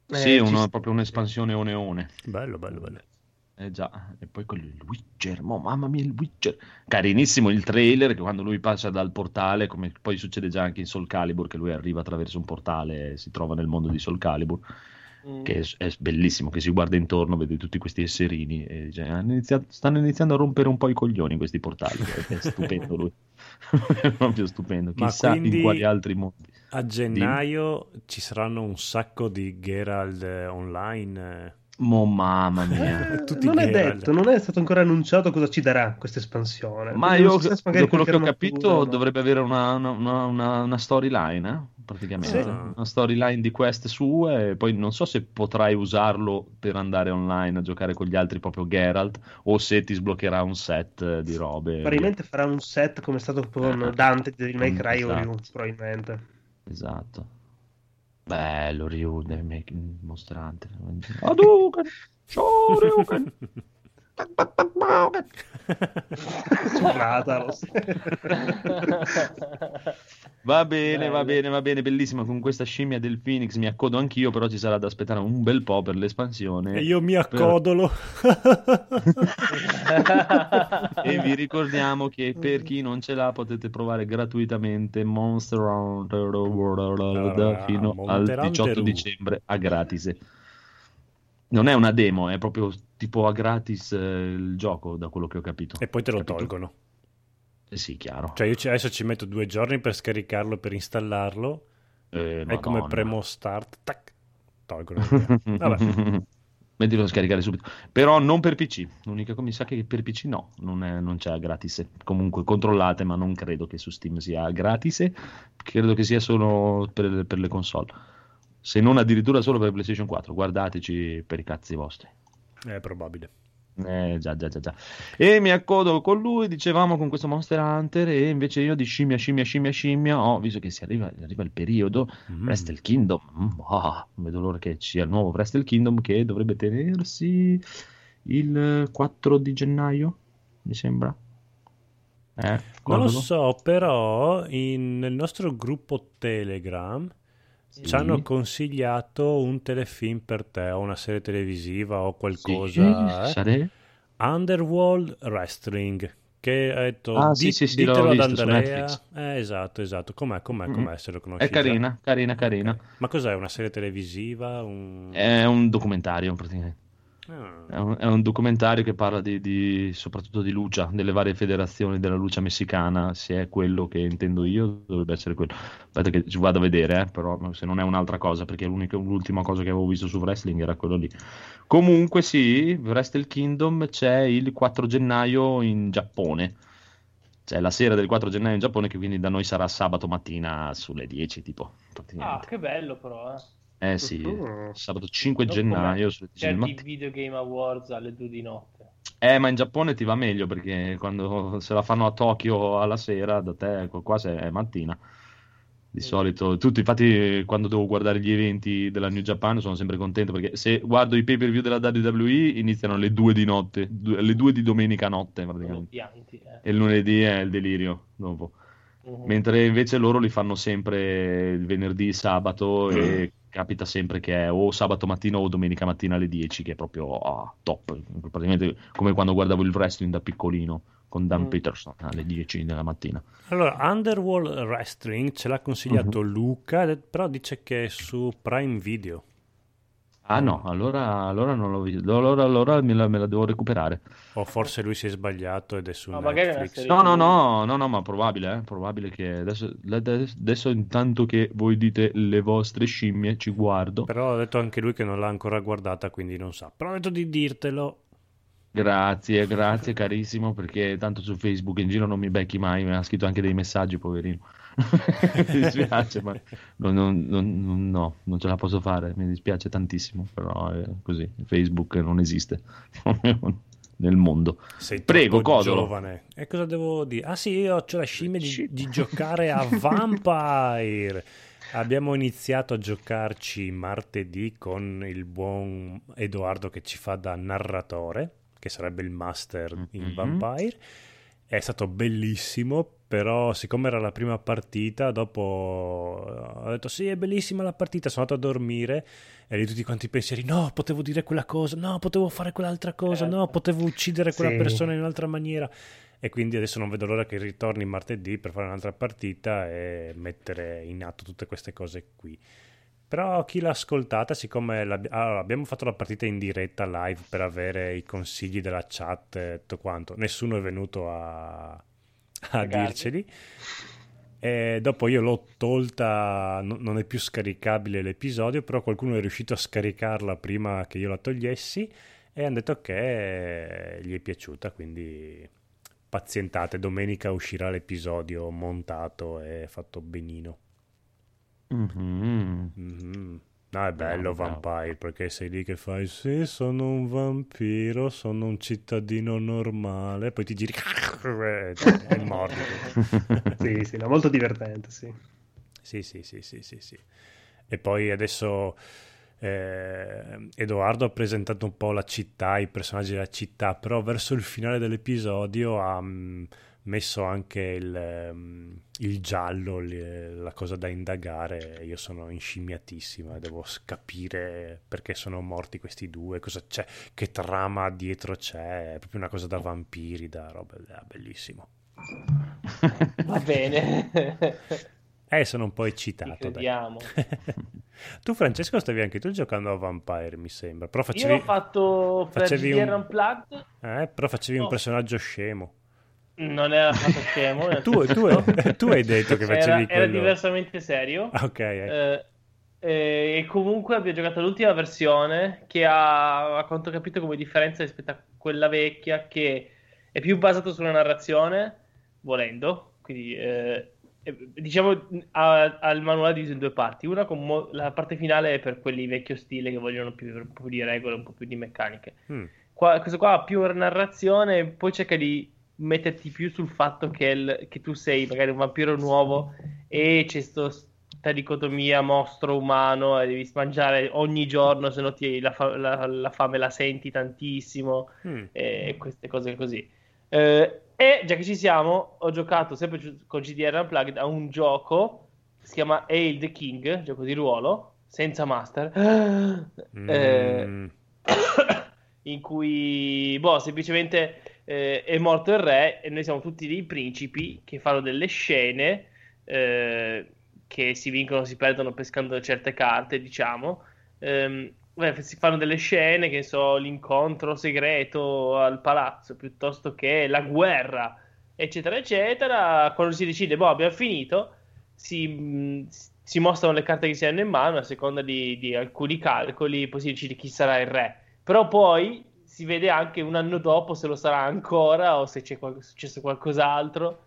Sì, eh, uno, proprio un'espansione oneone. Bello, bello, bello. Eh già, e poi con il Witcher, mo, mamma mia il Witcher. Carinissimo il trailer che quando lui passa dal portale, come poi succede già anche in Soul Calibur, che lui arriva attraverso un portale e si trova nel mondo di Soul Calibur, mm. che è, è, bellissimo, che si guarda intorno, vede tutti questi esserini e dice, iniziato, stanno iniziando a rompere un po' i coglioni questi portali, è stupendo lui. è proprio stupendo, chissà quindi... in quali altri mondi. A gennaio di... ci saranno un sacco di Gerald online. Mo mamma mia, eh, non è detto, non è stato ancora annunciato cosa ci darà questa espansione. Ma io, da quello che ho capito, no? dovrebbe avere una, una, una, una storyline, eh? Praticamente. Sì. Una storyline di quest sue, e poi non so se potrai usarlo per andare online a giocare con gli altri, proprio Geralt, o se ti sbloccherà un set di robe. Probabilmente farà un set come è stato con eh, Dante di May Cry esatto. o Ryu, probabilmente. Esatto. Bello Ryu, deve make mostrante. Hadouken! Shoryuken! va bene, va bene, va bene, bellissima con questa scimmia del Phoenix mi accodo anch'io, però ci sarà da aspettare un bel po' per l'espansione. E io mi accodolo. e vi ricordiamo che per chi non ce l'ha potete provare gratuitamente Monster Hunter World fino al 18 dicembre a gratis. Non è una demo, è proprio tipo a gratis eh, il gioco, da quello che ho capito. E poi te lo capito? tolgono. Eh sì, chiaro. Cioè io adesso ci metto due giorni per scaricarlo, e per installarlo. Eh, e come premo start, tac, tolgono. Vabbè. Mettilo a scaricare subito. Però non per PC. L'unica cosa mi sa che per PC no, non, è, non c'è gratis. Comunque controllate, ma non credo che su Steam sia gratis. Credo che sia solo per, per le console se non addirittura solo per PlayStation 4. Guardateci per i cazzi vostri. È probabile. Eh, già, già, già, già. E mi accodo con lui, dicevamo, con questo Monster Hunter, e invece io di scimmia, scimmia, scimmia, scimmia, ho, oh, visto che si arriva, arriva il periodo, mm. Wrestle Kingdom, oh, vedo l'ora che sia il nuovo Wrestle Kingdom che dovrebbe tenersi il 4 di gennaio, mi sembra. Eh, non lo so, però in, nel nostro gruppo Telegram sì. ci hanno consigliato un telefilm per te o una serie televisiva o qualcosa. Sì, eh? Underworld Wrestling che ha detto ah, di, sì, sì, ditelo ad Andrea eh, esatto esatto com'è com'è, com'è mm. se lo conosci è carina carina carina okay. ma cos'è una serie televisiva un... è un documentario praticamente. È, un, è, un, documentario che parla di, di, soprattutto di lucia, delle varie federazioni della lucia messicana. Se è quello che intendo io, dovrebbe essere quello. Aspetta che ci vado a vedere, eh, però se non è un'altra cosa, perché l'ultima cosa che avevo visto su wrestling era quello lì. Comunque, sì, Wrestle Kingdom c'è il 4 gennaio in Giappone. C'è la sera del 4 gennaio in Giappone, che quindi da noi sarà sabato mattina sulle 10, tipo. Ah, che bello, però. Eh. Eh sì, uh-huh. sabato 5 non gennaio sulle 10 del mattino. Video Game Awards alle 2 di notte. Eh, ma in Giappone ti va meglio perché quando se la fanno a Tokyo alla sera, da te qua è mattina. Di sì. solito, tutti infatti quando devo guardare gli eventi della New Japan sono sempre contento perché se guardo i pay per view della WWE iniziano alle 2 di notte, alle 2 di domenica notte praticamente. Pianti, eh. E il lunedì è il delirio dopo. Uh-huh. Mentre invece loro li fanno sempre il venerdì, sabato e capita sempre che è o sabato mattina o domenica mattina alle 10, che è proprio oh, top. Praticamente come quando guardavo il wrestling da piccolino con Dan mm. Peterson alle 10 della mattina. Allora, Underworld Wrestling ce l'ha consigliato mm-hmm. Luca, però dice che è su Prime Video. Ah no, allora, allora non l'ho visto, allora, allora me, la, me, la, devo recuperare. O forse lui si è sbagliato ed è su no, Netflix. No, no, no, no, no, ma probabile, eh? probabile che adesso, adesso intanto che voi dite le vostre scimmie ci guardo. Però ha detto anche lui che non l'ha ancora guardata, quindi non sa. Però ha detto di dirtelo. Grazie, grazie carissimo, perché tanto su Facebook in giro non mi becchi mai, mi ha scritto anche dei messaggi, poverino. mi dispiace, ma non, non, non, no, non ce la posso fare, mi dispiace tantissimo, però è così, Facebook non esiste nel mondo. Sei Prego, Codolo. giovane. E cosa devo dire? Ah sì, io ho la scimmia di, di giocare a Vampire. Abbiamo iniziato a giocarci martedì con il buon Edoardo che ci fa da narratore, che sarebbe il master in mm-hmm. Vampire. È stato bellissimo però siccome era la prima partita, dopo ho detto sì, è bellissima la partita, sono andato a dormire e lì tutti quanti pensieri, no, potevo dire quella cosa, no, potevo fare quell'altra cosa, no, certo. potevo uccidere quella sì. persona in un'altra maniera. E quindi adesso non vedo l'ora che ritorni martedì per fare un'altra partita e mettere in atto tutte queste cose qui. Però chi l'ha ascoltata, siccome allora, abbiamo fatto la partita in diretta live per avere i consigli della chat e tutto quanto, nessuno è venuto a, a dirceli. E dopo io l'ho tolta, no, non è più scaricabile l'episodio, però qualcuno è riuscito a scaricarla prima che io la togliessi e hanno detto che gli è piaciuta, quindi pazientate, domenica uscirà l'episodio montato e fatto benino. Mm-hmm. Mm-hmm. No, è bello Vampire perché sei lì che fai sì, sono un vampiro, sono un cittadino normale, poi ti giri è morto. sì, sì, no, molto divertente, sì. Sì, sì, sì, sì, sì, sì. E poi adesso eh, Edoardo ha presentato un po' la città, i personaggi della città, però verso il finale dell'episodio ha... Um, messo anche il, ehm, il giallo, la cosa da indagare. Io sono inscimmiatissimo e devo capire perché sono morti questi due, cosa c'è, che trama dietro c'è. È proprio una cosa da vampiri, da roba. È bellissimo. Va bene. Eh, sono un po' eccitato. tu, Francesco, stavi anche tu giocando a Vampire, mi sembra. Però facevi, Io l'ho fatto per facevi un... Unplugged. Eh, però facevi no. un personaggio scemo. Non era stato scemo. tu, tu, tu, hai detto che facevi era, quello... Era diversamente serio. Ok. Ecco. Eh, eh, e comunque abbiamo giocato l'ultima versione che ha, a quanto ho capito, come differenza rispetto a quella vecchia che è più basato sulla narrazione, volendo. Quindi, eh, diciamo, ha, ha, il manuale diviso in due parti. Una con mo- la parte finale è per quelli vecchio stile che vogliono più, un po' più di regole, un po' più di meccaniche. Mm. Qua, questo qua ha più narrazione, poi cerca di metterti più sul fatto che, il, che, tu sei magari un vampiro nuovo e c'è questa dicotomia mostro umano e devi mangiare ogni giorno se no ti, la, fa, la, la, fame la senti tantissimo mm. e queste cose così eh, e già che ci siamo ho giocato sempre con GDR Unplugged a un gioco si chiama Hail the King gioco di ruolo senza master mm. eh, in cui boh semplicemente eh, è morto il re e noi siamo tutti dei principi che fanno delle scene eh, che si vincono si perdono pescando certe carte, diciamo. Eh, si fanno delle scene, che so, l'incontro segreto al palazzo piuttosto che la guerra, eccetera, eccetera. Quando si decide, boh, abbiamo finito, si, si mostrano le carte che si hanno in mano a seconda di, di alcuni calcoli, poi si decide chi sarà il re. Però poi si vede anche un anno dopo se lo sarà ancora o se c'è qual- successo qualcos'altro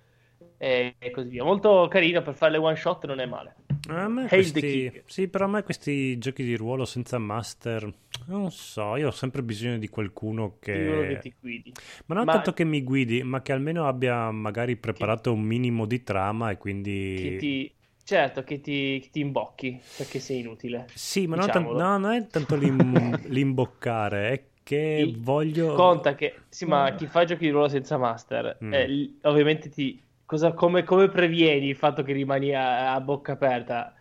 e, così via. Molto carino per fare le one shot, non è male. A me questi... Sì, però a me questi giochi di ruolo senza master, non so, io ho sempre bisogno di qualcuno che... che ti guidi. Ma non ma... tanto che mi guidi, ma che almeno abbia magari preparato che... un minimo di trama e quindi... Che ti... Certo, che ti, che ti, imbocchi perché sei inutile. Sì, ma non, t- no, non, è tanto l'im- l'imboccare, è che sì, voglio... Conta che, sì, ma chi fa giochi di ruolo senza master, mm. eh, ovviamente ti... Cosa, come, come, previeni il fatto che rimani a, a bocca aperta?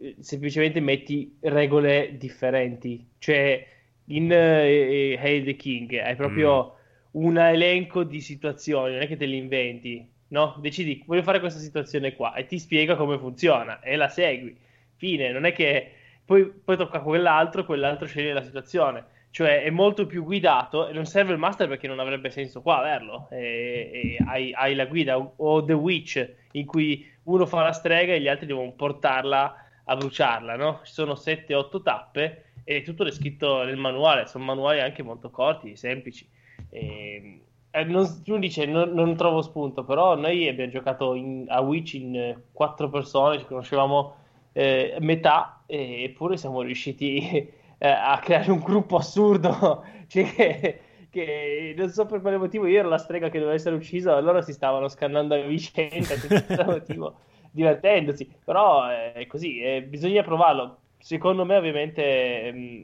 Eh, semplicemente metti regole differenti. Cioè, in uh, Hail the King hai proprio mm. un elenco di situazioni, non è che te li inventi, no? Decidi, voglio fare questa situazione qua e ti spiega come funziona e la segui. Fine, non è che poi, poi tocca a quell'altro quell'altro sceglie la situazione. Cioè è molto più guidato e non serve il master perché non avrebbe senso qua averlo. E, e hai, hai, la guida o The Witch in cui uno fa la strega e gli altri devono portarla a bruciarla, no? Ci sono 7-8 tappe e tutto è scritto nel manuale, sono manuali anche molto corti, semplici. E, eh, non, uno dice non, non, trovo spunto, però noi abbiamo giocato in, a Witch in quattro persone, ci conoscevamo eh, metà, eppure siamo riusciti eh, a creare un gruppo assurdo. cioè che, che, non so per quale motivo io ero la strega che doveva essere uccisa, loro si stavano scannando a vicenda, motivo, divertendosi. Però eh, è così, eh, bisogna provarlo. Secondo me, ovviamente. Mh, mm,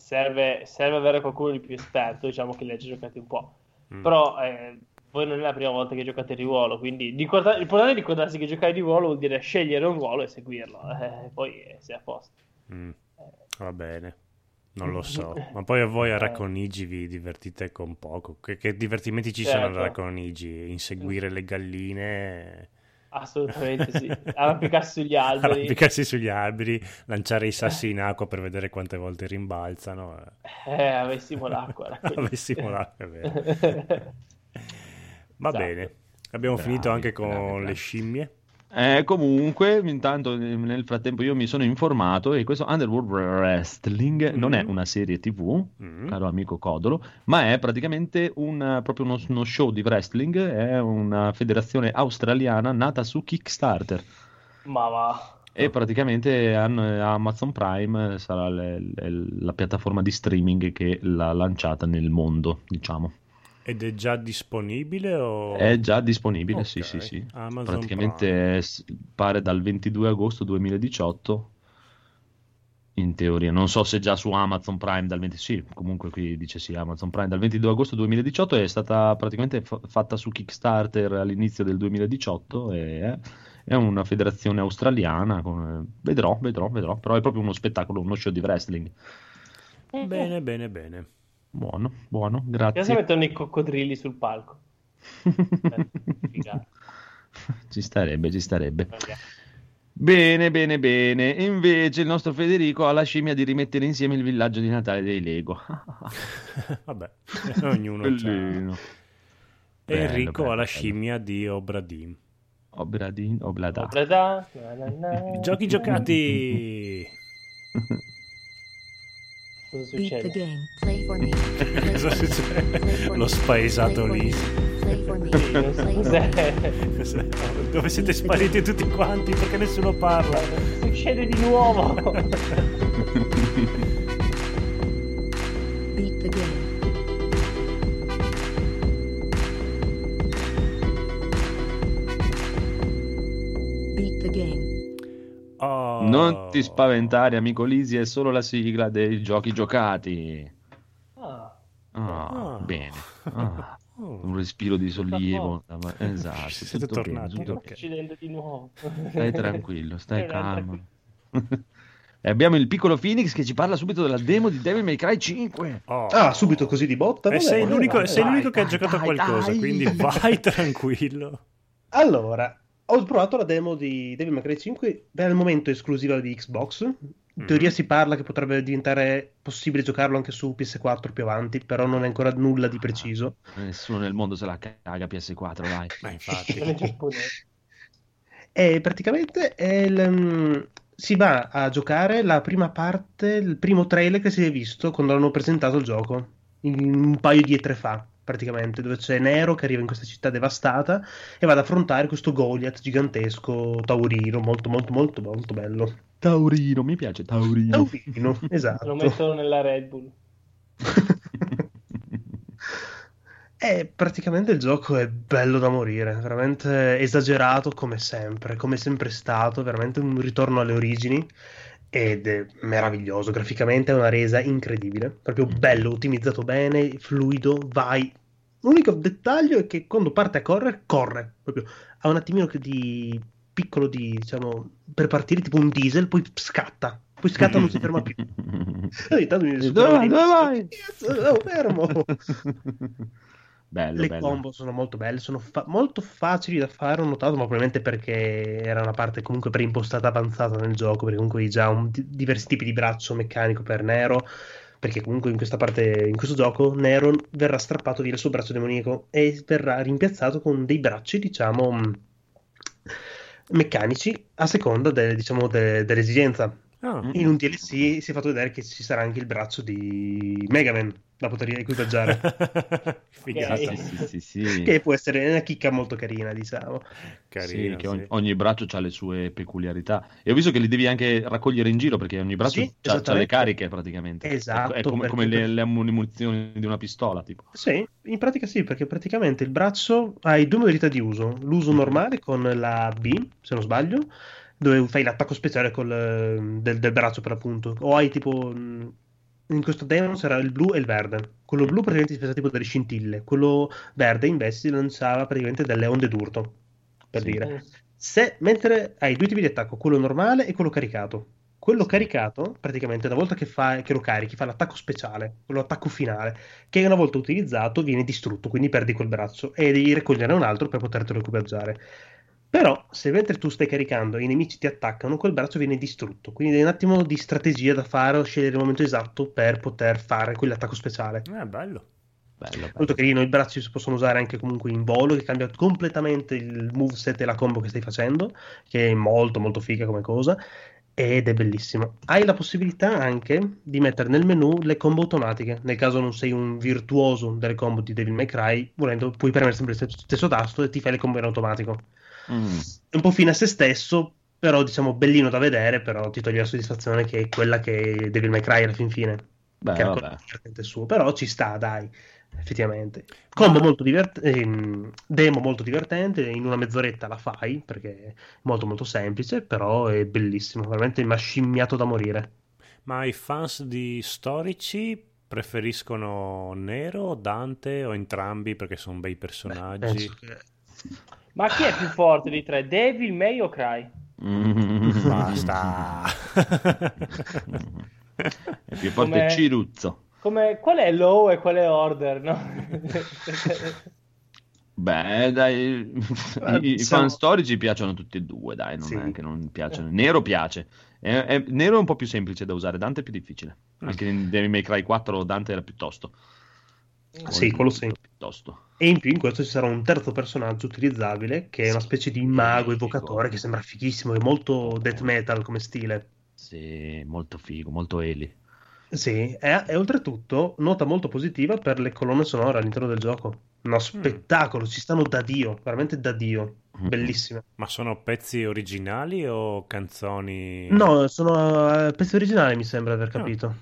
serve, serve avere qualcuno di più esperto, diciamo che li ha giocati un po'. Mm. Però eh, voi non è la prima volta che giocate di ruolo, quindi ricorda- l'importante è ricordarsi che giocare di ruolo vuol dire scegliere un ruolo e seguirlo, eh, poi eh, sei a posto. Mm. Va bene. Non lo so, ma poi a voi a eh. Racconigi vi divertite con poco. Che, che divertimenti ci certo. sono a certo. Racconigi? Inseguire le galline? Assolutamente sì. Arrampicarsi sugli alberi. Arrampicarsi sugli alberi, lanciare i sassi in acqua per vedere quante volte rimbalzano. Eh, avessimo l'acqua. avessimo l'acqua, è vero. Va esatto. bene. Abbiamo bravi, finito anche con bravi, le scimmie. Eh, comunque, intanto nel frattempo io mi sono informato e questo Underworld Wrestling mm. non è una serie TV, mm. caro amico Codolo, ma è praticamente un, proprio uno, uno, show di wrestling, è una federazione australiana nata su Kickstarter. Ma va. E praticamente Amazon Prime sarà le, le, la piattaforma di streaming che l'ha lanciata nel mondo, diciamo. Ed è già disponibile? O... È già disponibile, okay. sì, sì, sì. Amazon Praticamente è, pare dal 22 agosto 2018. In teoria, non so se già su Amazon Prime dal 20... Sì, comunque qui dice sì, Amazon Prime dal 22 agosto 2018 è stata praticamente f- fatta su Kickstarter all'inizio del 2018 e è una federazione australiana. Con... Vedrò, vedrò, vedrò. Però è proprio uno spettacolo, uno show di wrestling. Bene, bene, bene. Buono, buono, grazie. Perché mettono i coccodrilli sul palco? ci starebbe, ci starebbe. Okay. Bene, bene, bene. Invece il nostro Federico ha la scimmia di rimettere insieme il villaggio di Natale dei Lego. Vabbè, ognuno Bellino. E Enrico bello, ha la scimmia bello. di Obradim. Obradin, Oblada. Oblada. Giochi giocati. Cosa succede? Beat the game. Play for me. Cosa succede? Lo spaesato lì. Dove siete spariti tutti quanti? Perché nessuno parla? Succede di nuovo. Non ti spaventare, amico Lisi, è solo la sigla dei giochi giocati. Ah. Oh, oh. Bene. Oh. Un respiro di sollievo. Esatto. Siete tornati. Bene, tutto okay. di nuovo. Stai tranquillo, stai calmo. E abbiamo il piccolo Phoenix che ci parla subito della demo di Devil May Cry 5. Oh. Ah, subito così di botta? Eh, sei l'unico, sei l'unico dai, che ha giocato dai, qualcosa, dai. quindi vai tranquillo. Allora, ho provato la demo di Devil May Cry 5, per il momento esclusiva di Xbox. In teoria mm. si parla che potrebbe diventare possibile giocarlo anche su PS4 più avanti, però non è ancora nulla di preciso. Nessuno nel mondo se la caga PS4, dai. Ma infatti. e praticamente il, um, si va a giocare la prima parte, il primo trailer che si è visto quando hanno presentato il gioco, un paio di E3 fa praticamente, dove c'è Nero che arriva in questa città devastata e va ad affrontare questo Goliath gigantesco taurino, molto molto molto molto bello. Taurino, mi piace Taurino. Taurino, esatto. Lo mettono nella Red Bull. E praticamente il gioco è bello da morire, veramente esagerato come sempre, come sempre stato, veramente un ritorno alle origini ed è meraviglioso, graficamente è una resa incredibile, proprio bello, ottimizzato bene, fluido, vai L'unico dettaglio è che quando parte a correre, corre. Proprio ha un attimino di piccolo di, diciamo, per partire tipo un diesel, poi scatta. Poi scatta non si ferma più. Ogni tanto mi dove vai? Dove vai? Oh, fermo. Bello, Le bello. combo sono molto belle, sono fa- molto facili da fare, ho notato, ma probabilmente perché era una parte comunque preimpostata avanzata nel gioco, perché comunque hai già un- di- diversi tipi di braccio meccanico per Nero, perché comunque in questa parte, in questo gioco, Nero verrà strappato via il suo braccio demoniaco e verrà rimpiazzato con dei bracci, diciamo, mh, meccanici a seconda de- diciamo, de- dell'esigenza. Ah, In un DLC si è fatto vedere che ci sarà anche il braccio di Mega Man da poter equipaggiare. Figata. Sì, sì, sì, sì. che può essere una chicca molto carina, diciamo. Carino, Sì, che ogni, sì. ogni braccio ha le sue peculiarità. E ho visto che li devi anche raccogliere in giro perché ogni braccio Sì, ha le cariche praticamente. Esatto, È, come, perché- come le, le munizioni di una pistola, tipo. Sì, in pratica sì, perché praticamente il braccio hai due modalità di uso. L'uso normale con la B, se non sbaglio, dove fai l'attacco speciale col, del, del braccio per l'appunto. O hai tipo... In questo demo sarà il blu e il verde. Quello blu praticamente si tipo delle scintille. Quello verde invece si lanciava praticamente delle onde d'urto, per Sì. dire. Se, mentre hai due tipi di attacco, quello normale e quello caricato. Quello caricato, praticamente, una volta che, fa, che lo carichi, fa l'attacco speciale, quello attacco finale, che una volta utilizzato viene distrutto, quindi perdi quel braccio e devi raccogliere un altro per potertelo equipaggiare. Però, se mentre tu stai caricando e i nemici ti attaccano, quel braccio viene distrutto. Quindi è un attimo di strategia da fare o scegliere il momento esatto per poter fare quell'attacco speciale. Eh, bello. Bello, bello. Molto carino, i bracci si possono usare anche comunque in volo, che cambia completamente il moveset e la combo che stai facendo, che è molto molto figa come cosa, ed è bellissimo. Hai la possibilità anche di mettere nel menu le combo automatiche, nel caso non sei un virtuoso delle combo di Devil May Cry, volendo puoi premere sempre il stesso tasto e ti fai le combo in automatico. Mm. È un po' fine a se stesso, però diciamo bellino da vedere, però ti toglie la soddisfazione che è quella che è Devil May Cry alla fin fine Beh, che vabbè. divertente suo, però ci sta, dai, effettivamente. Combo molto divertente, demo molto divertente, in una mezz'oretta la fai perché è molto molto semplice, però è bellissimo, veramente mi ha scimmiato da morire. Ma i fans di storici preferiscono Nero, Dante o entrambi perché sono bei personaggi? Penso che- Ma chi è più forte di tre? Devil May o Cry? Mm. Basta. È più forte Come- Ciruzzo. Come, qual è low e qual è order, no? Beh, dai, Eh, i, i siamo- fan storici piacciono tutti e due, dai, non Sì. è che non piacciono. Nero piace. È- è- Nero è un po' più semplice da usare, Dante è più difficile. Anche in Devil May Cry 4 Dante era piuttosto. Sì, quello sì. Piuttosto. E in più in questo ci sarà un terzo personaggio utilizzabile che è una specie di mago evocatore che sembra fighissimo, è molto death metal come stile. Sì, molto figo, molto Eli. Sì, e, e oltretutto nota molto positiva per le colonne sonore all'interno del gioco. Uno spettacolo, ci stanno da Dio, veramente da Dio, Mm. bellissime. Ma sono pezzi originali o canzoni? No, sono eh, pezzi originali mi sembra aver capito.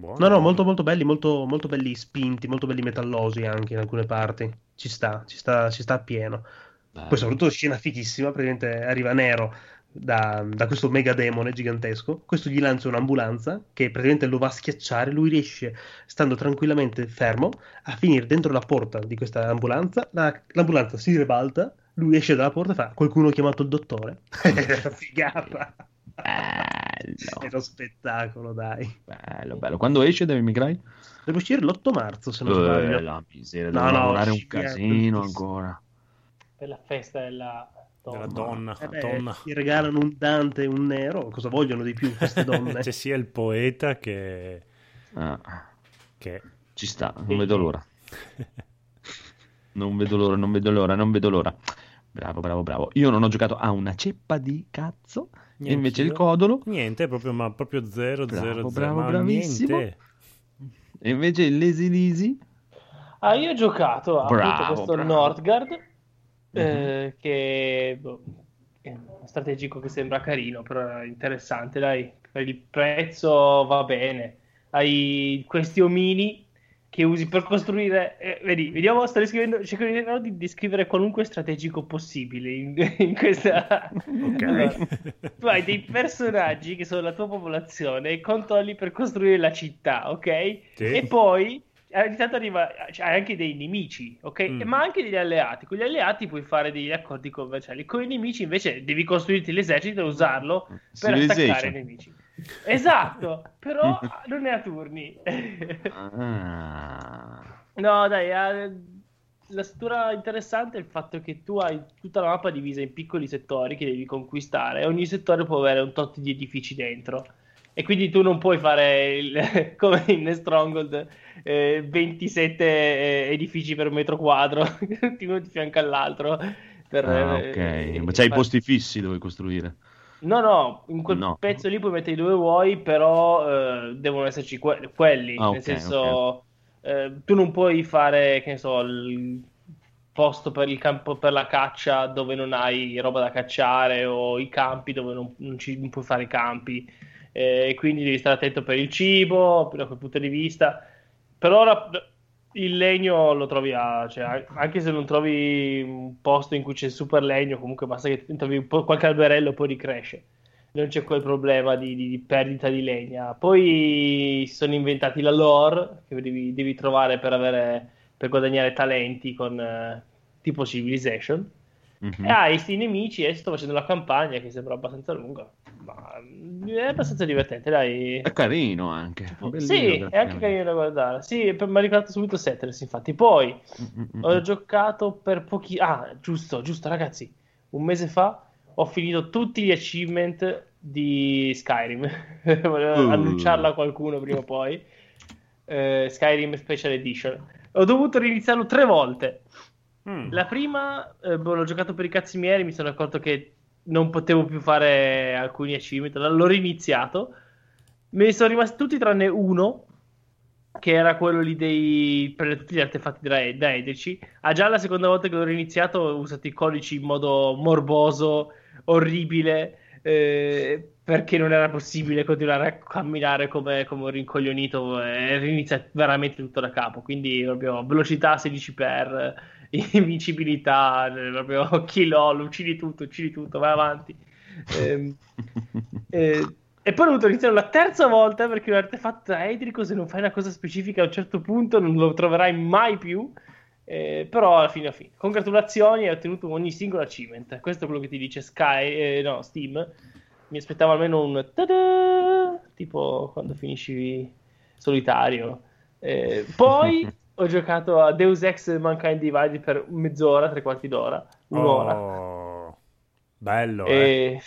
Buono. No, no, molto molto belli, molto, molto belli spinti, molto belli metallosi anche in alcune parti. Ci sta, ci sta, ci sta appieno. Bello. Poi soprattutto scena fighissima, praticamente arriva Nero da, da questo mega demone gigantesco, questo gli lancia un'ambulanza che praticamente lo va a schiacciare, lui riesce, stando tranquillamente fermo, a finire dentro la porta di questa ambulanza, la- l'ambulanza si ribalta, lui esce dalla porta e fa qualcuno ha chiamato il dottore. Figata! È Bello, uno spettacolo, dai. bello, bello. Quando esce Devil May Cry? Deve uscire l'8 marzo, se non Eh, sbaglio. la miseria, No, devo no, lavorare un è casino ancora. per la festa della Della donna. donna. Eh beh, donna. ti regalano un Dante e un Nero, cosa vogliono di più queste donne? C'è sia il poeta che... Ah, che... ci sta, non vedo l'ora. Non vedo l'ora, non vedo l'ora, non vedo l'ora. Bravo, bravo, bravo. Io non ho giocato a una ceppa di cazzo. E invece il codolo. Niente, proprio, ma proprio zero, Bravo, zero, zero. bravo, ma bravissimo. niente. E invece il Lazy Lisi. Ah, io ho giocato a Bravo, questo bravo. Northgard, Mhm. eh, che boh, è uno strategico che sembra carino, però è interessante, dai. Per il prezzo va bene. Hai questi omini che usi per costruire. eh, vedi, vediamo, sto descrivendo, cercherò di descrivere qualunque strategico possibile in, in questa. Ok. Allora, tu hai dei personaggi che sono la tua popolazione e controlli per costruire la città, ok? Sì. E poi eh, ogni tanto arriva, cioè, hai anche dei nemici, ok? Mm. E- Ma anche degli alleati. Con gli alleati puoi fare degli accordi commerciali. Con i nemici invece devi costruirti l'esercito e usarlo per Civilization. attaccare i nemici. Esatto, però non è a turni. Ah. no, dai, la struttura interessante è il fatto che tu hai tutta la mappa divisa in piccoli settori che devi conquistare e ogni settore può avere un tot di edifici dentro. E quindi tu non puoi fare il, come in Stronghold eh, 27 eh, edifici per metro quadro, uno di fianco all'altro. Per, ah, ok, eh, ma c'hai i posti fissi dove costruire. No, no, in quel no. pezzo lì puoi mettere dove vuoi, però eh, devono esserci que- quelli. Ah, nel senso, okay. Eh, tu non puoi fare, che ne so, il posto per il campo per la caccia dove non hai roba da cacciare o i campi dove non, non, ci, non puoi fare i campi. Eh, quindi devi stare attento per il cibo, da quel punto di vista. Per ora il legno lo trovi a, cioè, anche se non trovi un posto in cui c'è super legno, comunque basta che trovi qualche alberello poi ricresce. Non c'è quel problema di, di, di perdita di legna. Poi si sono inventati la lore che devi, devi trovare per, avere, per, guadagnare talenti con uh, tipo Civilization. Mm-hmm. E hai questi nemici e sto facendo la campagna che sembra abbastanza lunga ma è abbastanza divertente, dai. È carino anche. sì, è anche carino da guardare. Sì, mi ha ricordato subito Settlers, infatti. Poi Mm-mm. ho giocato per pochi... Ah, giusto, giusto, ragazzi. Un mese fa ho finito tutti gli achievement di Skyrim. Volevo uh. annunciarla a qualcuno prima o poi. Uh, Skyrim Special Edition. Ho dovuto riniziarlo tre volte. Mm. La prima eh, boh, l'ho giocato per i cazzi miei, mi sono accorto che non potevo più fare alcuni achievement, l'ho riniziato. Me ne sono rimasti tutti tranne uno, che era quello lì dei per tutti gli artefatti daedrici. Ah, già la seconda volta che l'ho riniziato ho usato i codici in modo morboso, orribile, eh, perché non era possibile continuare a camminare come, come un rincoglionito e riniziare veramente tutto da capo. Quindi proprio velocità 16x invincibilità, cioè, proprio kill all, uccidi tutto, uccidi tutto, vai avanti. Eh, eh, e poi ho dovuto iniziare la terza volta perché un artefatto idrico, se non fai una cosa specifica a un certo punto, non lo troverai mai più. Eh, però alla fine, alla fine, congratulazioni, hai ottenuto ogni singolo achievement. Questo è quello che ti dice Sky, eh, no, Steam. Mi aspettavo almeno un tada, tipo quando finisci solitario. Eh, poi ho giocato a Deus Ex Mankind Divided per mezz'ora, tre quarti d'ora, un'ora. Oh, bello, e...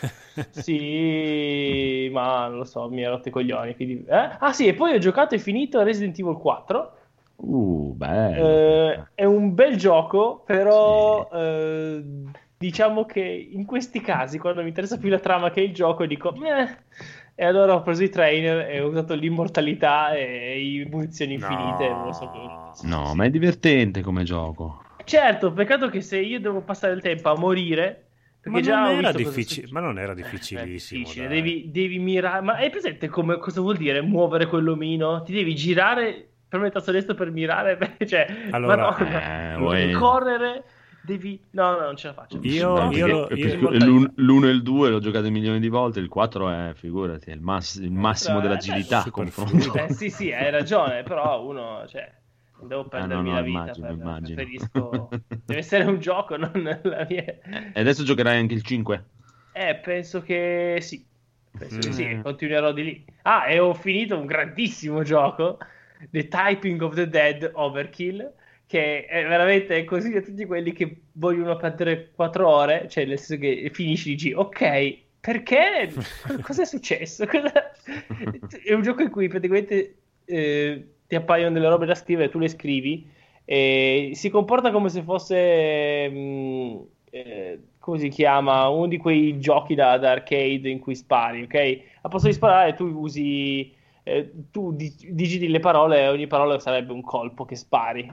eh. sì, ma non lo so, mi ha rotto i coglioni. Quindi... Eh? Ah sì, e poi ho giocato e finito Resident Evil 4. Uh, bello. Eh, è un bel gioco, però sì. eh, diciamo che in questi casi, quando mi interessa più la trama che il gioco, dico... Eh, e allora ho preso i trainer e ho usato l'immortalità e i munizioni infinite. No, so no ma è divertente come gioco. Certo, peccato che se io devo passare il tempo a morire. Ma non, era difficile, ma non era difficilissimo. difficile. Devi, devi, mirare. Ma hai presente come, cosa vuol dire muovere quell'omino? Ti devi girare per metà destro per mirare. cioè, allora, ma no, eh, correre devi... No, no, non ce la faccio. Io, no, io, perché, io, perché io l'1 e il 2 l'ho giocato milioni di volte, il 4 è, figurati, è il, mass- il massimo eh, dell'agilità eh, confronto. Eh, sì, sì, hai ragione, però uno, cioè, devo prendermi ah, no, no, la vita, immagino, per, immagino. preferisco... Deve essere un gioco, non la mia... E adesso giocherai anche il 5? Eh, penso che sì. Penso mm. che sì, continuerò di lì. Ah, e ho finito un grandissimo gioco, The Typing of the Dead Overkill, che è veramente così a tutti quelli che vogliono perdere 4 ore, cioè nel senso che finisci dici ok, perché? Cosa è successo? Cosa... È un gioco in cui praticamente eh, ti appaiono delle robe da scrivere, tu le scrivi e si comporta come se fosse... Mh, mm, eh, come si chiama? Uno di quei giochi da, da, arcade in cui spari, ok? A posto di sparare tu usi... Eh, tu digiti le parole e ogni parola sarebbe un colpo che spari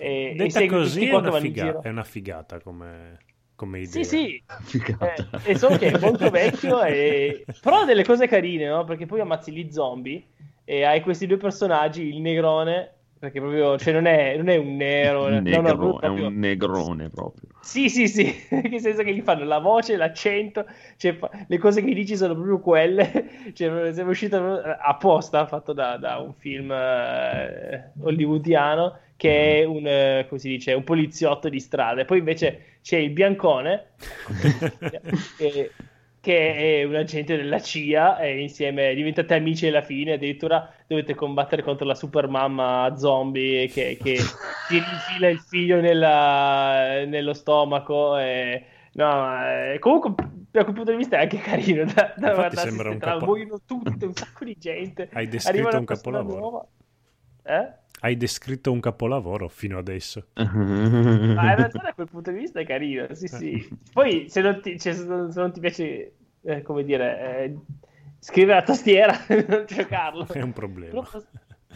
e, Detta e così è una, figa- è una, figata come, come idea. Sì, sì, eh, e solo che è molto vecchio, e... però ha delle cose carine, no? Perché poi ammazzi gli zombie e hai questi due personaggi, il negrone perché proprio, cioè non è, non è un nero, Negro, no, no, proprio... è un negrone proprio. Sì, sì, sì, nel senso che gli fanno la voce, l'accento, cioè, le cose che dici sono proprio quelle, cioè, siamo usciti apposta, fatto da, da un film eh, hollywoodiano, che è un, eh, come si dice, un poliziotto di strada, e poi invece c'è il biancone, e, che è un agente della CIA e insieme diventate amici alla fine, addirittura dovete combattere contro la super mamma zombie che, che ti infila il figlio nella, nello stomaco e... No, eh, comunque da quel punto di vista è anche carino da, da Infatti sembra un capo... muoiono tutte, un sacco di gente hai descritto un capolavoro eh? Hai descritto un capolavoro fino adesso. Ma in realtà da quel punto di vista è carino sì sì. Poi se non ti, cioè, se non ti piace eh, come dire eh, scrivere a tastiera non giocarlo. È un problema.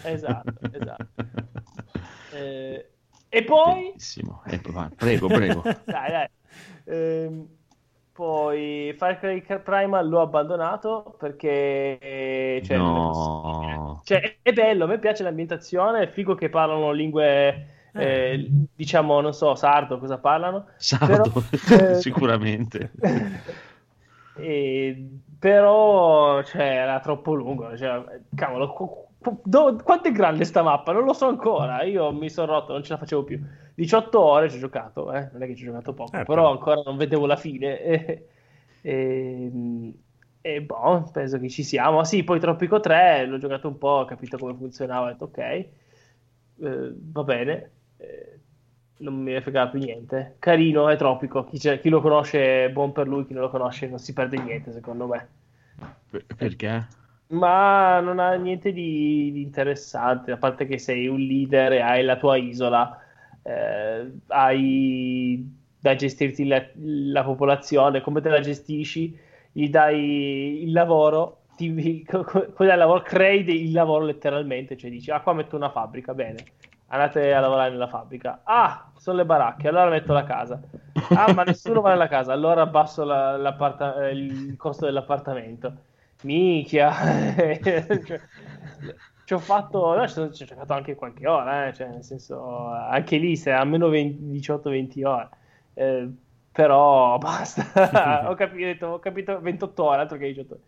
Esatto esatto. Eh, e poi? Bellissimo. Ecco, vai, prego prego. Dai dai. Ehm, poi Far Cry Primal l'ho abbandonato perché cioè, no. cioè, è bello, a me piace l'ambientazione, è figo che parlano lingue eh, diciamo, non so, sardo, cosa parlano? Sardo, Però, eh, sicuramente. E, però cioè, era troppo lungo. Cioè, cavolo, qu- qu- do- quanto è grande sta mappa? Non lo so ancora. Io mi sono rotto, non ce la facevo più. 18 ore ci ho giocato, eh? non è che ci ho giocato poco, Eh, però però- ancora non vedevo la fine. E, e, e, boh, penso che ci siamo. Ah, sì, poi Tropico 3 l'ho giocato un po', ho capito come funzionava, ho detto ok, eh, va bene. Eh, non mi frega più niente. Carino, è tropico. Chi, c'è- chi lo conosce, buon per lui. Chi non lo conosce, non si perde niente, secondo me. Per- Perché? Ma non ha niente di, di interessante, a parte che sei un leader e hai la tua isola, eh, hai da gestirti la, la popolazione, come te la gestisci, gli dai il lavoro, ti, co- co- il lavoro, crei il lavoro letteralmente, cioè dici, ah qua metto una fabbrica, bene, andate a lavorare nella fabbrica, ah sono le baracche, allora metto la casa, ah ma nessuno va nella casa, allora abbasso la- eh, il costo dell'appartamento. Minchia, Cioè, ci ho fatto, no, ci ho, ci ho giocato anche qualche ora, eh, cioè, nel senso, anche lì se almeno 18-20 ore, Eh, però basta, ho capito, ho capito 28 ore, altro che 18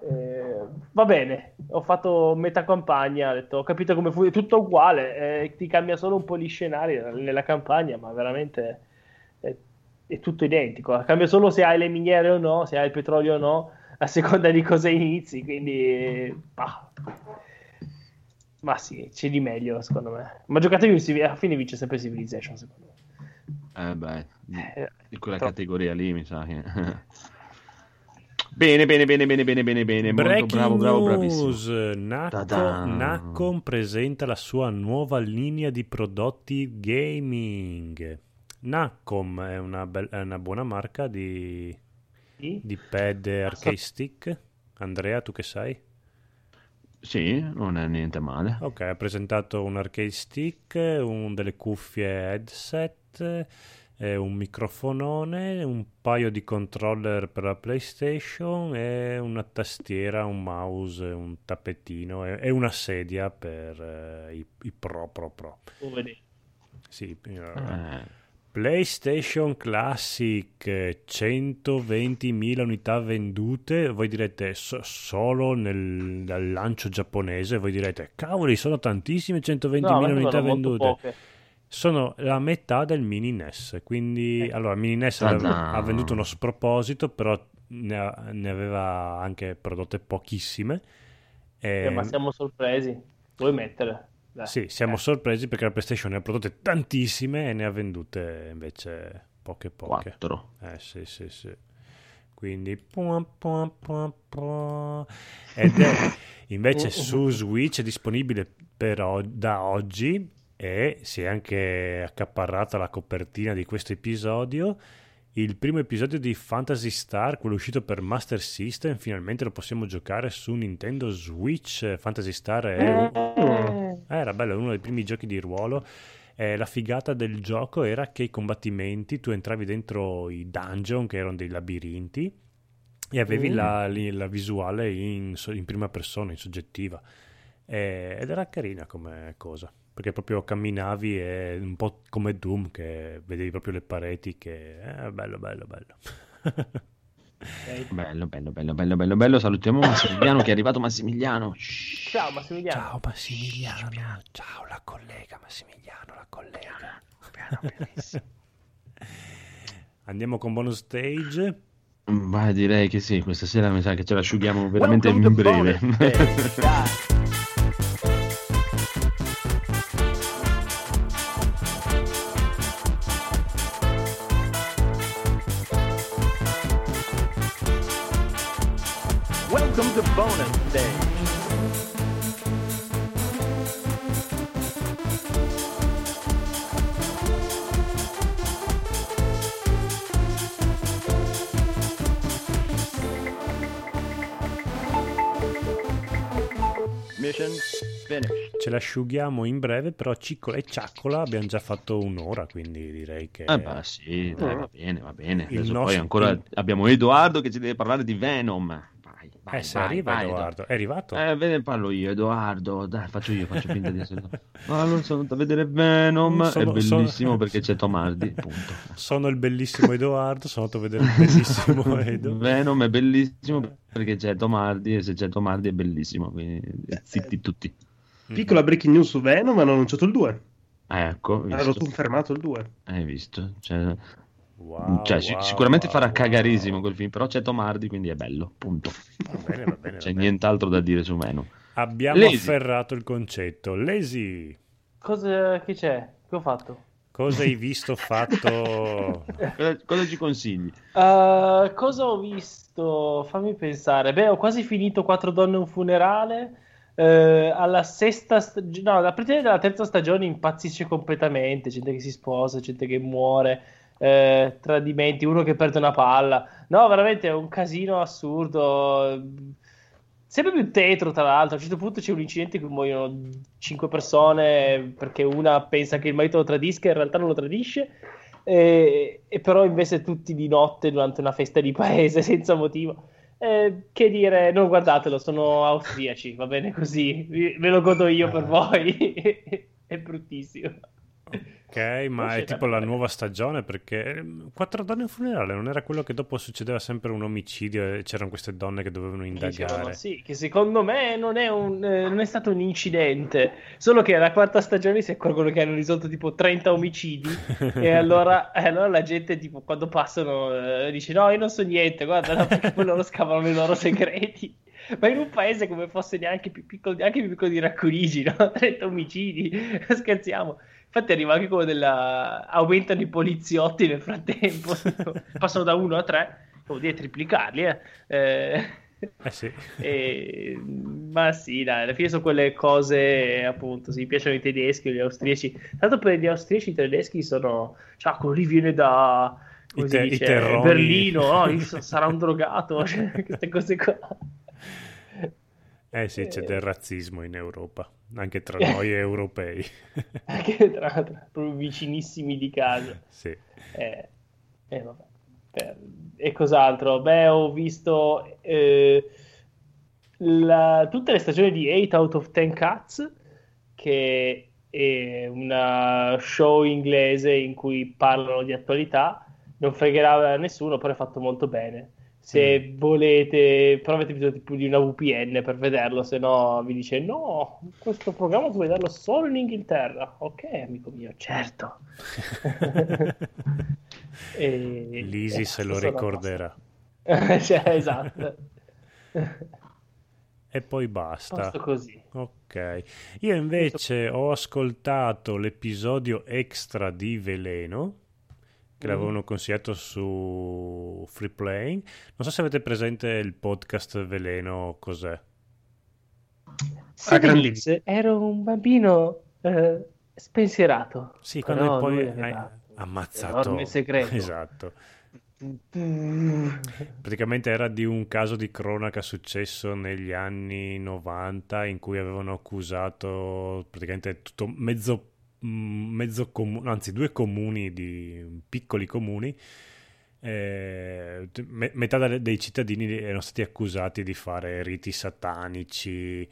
Eh, va bene, ho fatto metà campagna, ho, detto, ho capito come fu, è tutto uguale, eh, ti cambia solo un po' gli scenari nella campagna, ma veramente è, è tutto identico, cambia solo se hai le miniere o no, se hai il petrolio o no, a seconda di cosa inizi, quindi bah. Ma sì, c'è di meglio secondo me. Ma giocatevi alla fine vince sempre Civilization secondo me. Eh beh, Eh, di quella troppo. categoria lì mi sa che... bene, bene, bene, bene, bene, bene, bene. Molto Breaking bravo, bravo, bravissimo. news Ta-da. Naccom presenta la sua nuova linea di prodotti gaming Naccom è una, bel- è una buona marca di, Sì? di pad e arcade stick Andrea tu che sai? Sì, non è niente male. Ok, ha presentato un arcade stick, un delle cuffie headset, eh, un microfonone, un paio di controller per la PlayStation e una tastiera, un mouse, un tappetino e, e una sedia per eh, i, i pro pro pro. Oh, vedi. Sì, eh, Eh, PlayStation Classic eh, 120.000 unità vendute, voi direte so- solo nel, dal lancio giapponese, voi direte cavoli sono tantissime 120.000 No, unità vendute. Sono la metà del mini NES, quindi Eh. allora il mini NES Ta-da. aveva- ha venduto uno sproposito, però ne, ha- ne aveva anche prodotte pochissime. E- Eh, ma siamo sorpresi. Vuoi mettere? Dai. sì, siamo Eh. sorpresi perché la PlayStation ne ha prodotte tantissime e ne ha vendute invece poche poche. quattro. Eh sì, sì, sì. Quindi pua, pua, pua, pua. ed è invece su Switch è disponibile per o- da oggi e si è anche accaparrata la copertina di questo episodio. Il primo episodio di Fantasy Star, quello uscito per Master System, finalmente lo possiamo giocare su Nintendo Switch. Fantasy Star è un- eh, era bello, uno dei primi giochi di ruolo. Eh, la figata del gioco era che i combattimenti, tu entravi dentro i dungeon, che erano dei labirinti, e avevi Mm. la, la visuale in, in prima persona, in soggettiva. Eh, ed era carina come cosa, perché proprio camminavi e un po' come Doom, che vedevi proprio le pareti, che è bello, bello, bello. Ok. Bello, bello, bello, bello, bello, bello. Salutiamo Massimiliano che è arrivato Massimiliano. Shhh. Ciao Massimiliano. Ciao Massimiliano, ciao la collega Massimiliano, la collega. Andiamo con bonus stage. Beh, direi che sì, questa sera mi sa che ce l'asciughiamo veramente Welcome in breve. l'asciughiamo in breve, però Ciccola e Ciaccola abbiamo già fatto un'ora, quindi direi che... Ah, beh, sì, dai, va bene, va bene. Nostro- poi ancora abbiamo Edoardo che ci deve parlare di Venom. Vai, vai, Eh, se vai, arriva vai, Edoardo. È arrivato? Eh, ve ne parlo io, Edoardo. Dai, faccio io, faccio finta di essere. Ma allora sono andato a vedere Venom. Sono- è bellissimo sono- perché c'è Tom Hardy. Punto. Sono il bellissimo Edoardo, sono andato a vedere il bellissimo Edo. Venom è bellissimo perché c'è Tom Hardy e se c'è Tom Hardy è bellissimo. Quindi zitti tutti. Piccola breaking news su Venom, hanno annunciato il 2. Eh, Ecco, Hanno confermato il 2. hai visto? Cioè, Wow, cioè, wow, sicuramente wow, farà wow. cagarissimo quel film, però c'è Tom Hardy, quindi è bello. Punto. Va bene, va bene, va C'è bene. nient'altro da dire su Venom. Abbiamo Lesi. afferrato il concetto. Lesi, Cosa che c'è? Che ho fatto? cosa hai visto fatto? Cosa, cosa ci consigli? Uh, cosa ho visto? Fammi pensare. Beh, ho quasi finito Quattro donne e un funerale. Eh, alla sesta stagione, no, a partire dalla terza stagione impazzisce completamente. Gente che si sposa, gente che muore, eh, tradimenti, uno che perde una palla. No, veramente è un casino assurdo. Sempre più tetro, tra l'altro. A un certo punto c'è un incidente in cui muoiono cinque persone perché una pensa che il marito lo tradisca e in realtà non lo tradisce. E, e però invece tutti di notte durante una festa di paese senza motivo. Eh, che dire, non guardatelo, sono austriaci, va bene così, ve lo godo io per voi. è bruttissimo. Ok, ma è tipo la nuova stagione perché ehm, Quattro donne in funerale non era quello che dopo succedeva sempre un omicidio e c'erano queste donne che dovevano indagare. sì, che secondo me non è, un, eh, non è stato un incidente, solo che alla quarta stagione si accorgono che hanno risolto tipo 30 omicidi e allora, allora la gente tipo quando passano eh, dice no io non so niente, guarda no, perché poi loro scavano i loro segreti. Ma in un paese come fosse neanche più piccolo, neanche più piccolo di Racconigi, no? 30 omicidi, scherziamo. Infatti arriva anche quello della... aumentano i poliziotti nel frattempo, passano da 1 a 3, vuol dire triplicarli, eh. Eh, Eh sì. e- ma sì, dai, alla fine sono quelle cose, appunto, se mi piacciono i tedeschi o gli austriaci. Tanto per gli austriaci i tedeschi sono... Cioè, quello lì viene da... Come I te- dice? Berlino, no? Sarà un drogato, cioè, queste cose qua. Eh sì, c'è Eh. del razzismo in Europa, anche tra noi europei. Anche tra l'altro, proprio vicinissimi di casa. Sì. Eh, eh, vabbè. Eh, e cos'altro? Beh, ho visto eh, la- tutte le stagioni di 8 out of 10 Cats, che è una show inglese in cui parlano di attualità. Non fregherà nessuno, però è fatto molto bene. Se volete, però avete bisogno tipo di una VPN per vederlo, se no vi dice no, questo programma puoi vederlo solo in Inghilterra. Ok, amico mio, certo. E- Lisi e se lo ricorderà. Cioè, esatto. E poi basta. Ok. Io invece ho ascoltato l'episodio extra di Veleno che Mm. l'avevano consigliato su Free Playing. Non so se avete presente il podcast Veleno cos'è. Si Ah, ero un bambino eh, spensierato. Sì, Però quando poi hai ammazzato. enorme segreto. Esatto. Praticamente era di un caso di cronaca successo negli anni 90 in cui avevano accusato praticamente tutto mezzo, mezzo comune, anzi due comuni di piccoli comuni. eh, me- metà dei cittadini erano stati accusati di fare riti satanici,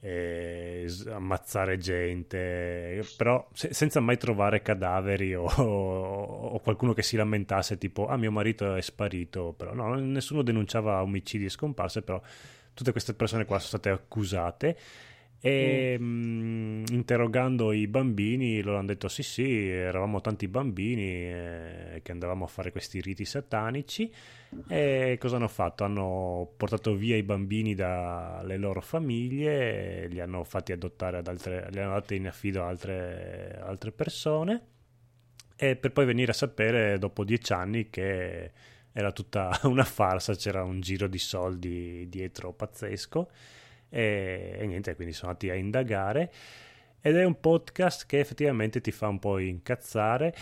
eh, ammazzare gente, però se- senza mai trovare cadaveri o, o qualcuno che si lamentasse tipo ah mio marito è sparito, però no, nessuno denunciava omicidi e scomparse, però tutte queste persone qua sono state accusate E mh, interrogando i bambini, loro hanno detto sì, sì, eravamo tanti bambini eh, che andavamo a fare questi riti satanici. E cosa hanno fatto? Hanno portato via i bambini dalle loro famiglie, li hanno fatti adottare ad altre, li hanno dati in affido a altre, altre persone. E per poi venire a sapere dopo dieci anni che era tutta una farsa, c'era un giro di soldi dietro pazzesco e, e niente, quindi sono andati a indagare ed è un podcast che effettivamente ti fa un po' incazzare.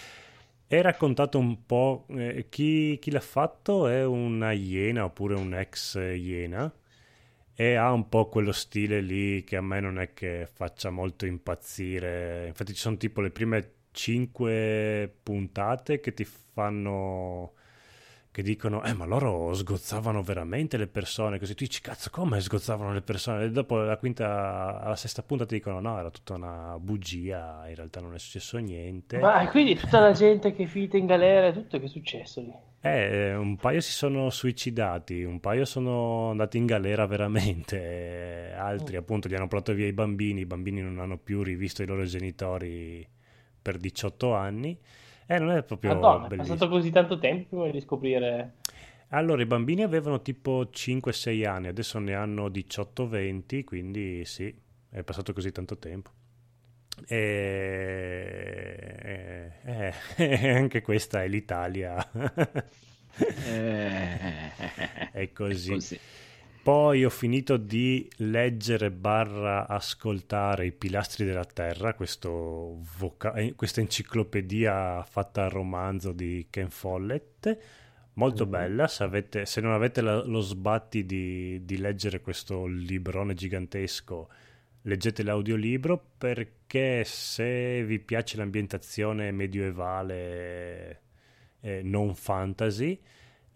È raccontato un po', eh, chi, chi, l'ha fatto è una iena oppure un ex iena e ha un po' quello stile lì che a me non è che faccia molto impazzire. Infatti ci sono tipo le prime cinque puntate che ti fanno che dicono, eh ma loro sgozzavano veramente le persone, così tu dici, cazzo come sgozzavano le persone? E dopo la quinta, alla sesta punta ti dicono, no, era tutta una bugia, in realtà non è successo niente. Ma quindi tutta la gente che è finita in galera, tutto che è successo lì? Eh, un paio si sono suicidati, un paio sono andati in galera veramente, altri mm. appunto gli hanno portato via i bambini, i bambini non hanno più rivisto i loro genitori per 18 anni eh, non è proprio Madonna, bellissimo. è passato così tanto tempo prima di scoprire... Allora, i bambini avevano tipo 5-6 anni, adesso ne hanno 18-20, quindi sì, è passato così tanto tempo. E... Eh, eh, anche questa è l'Italia. Eh, è così. È così. Poi ho finito di leggere barra ascoltare I pilastri della terra, voca- eh, questa enciclopedia fatta a romanzo di Ken Follett, molto mm. bella, se, avete, se, non avete la, lo sbatti di, di, leggere questo librone gigantesco, leggete l'audiolibro perché se vi piace l'ambientazione medievale eh, non fantasy,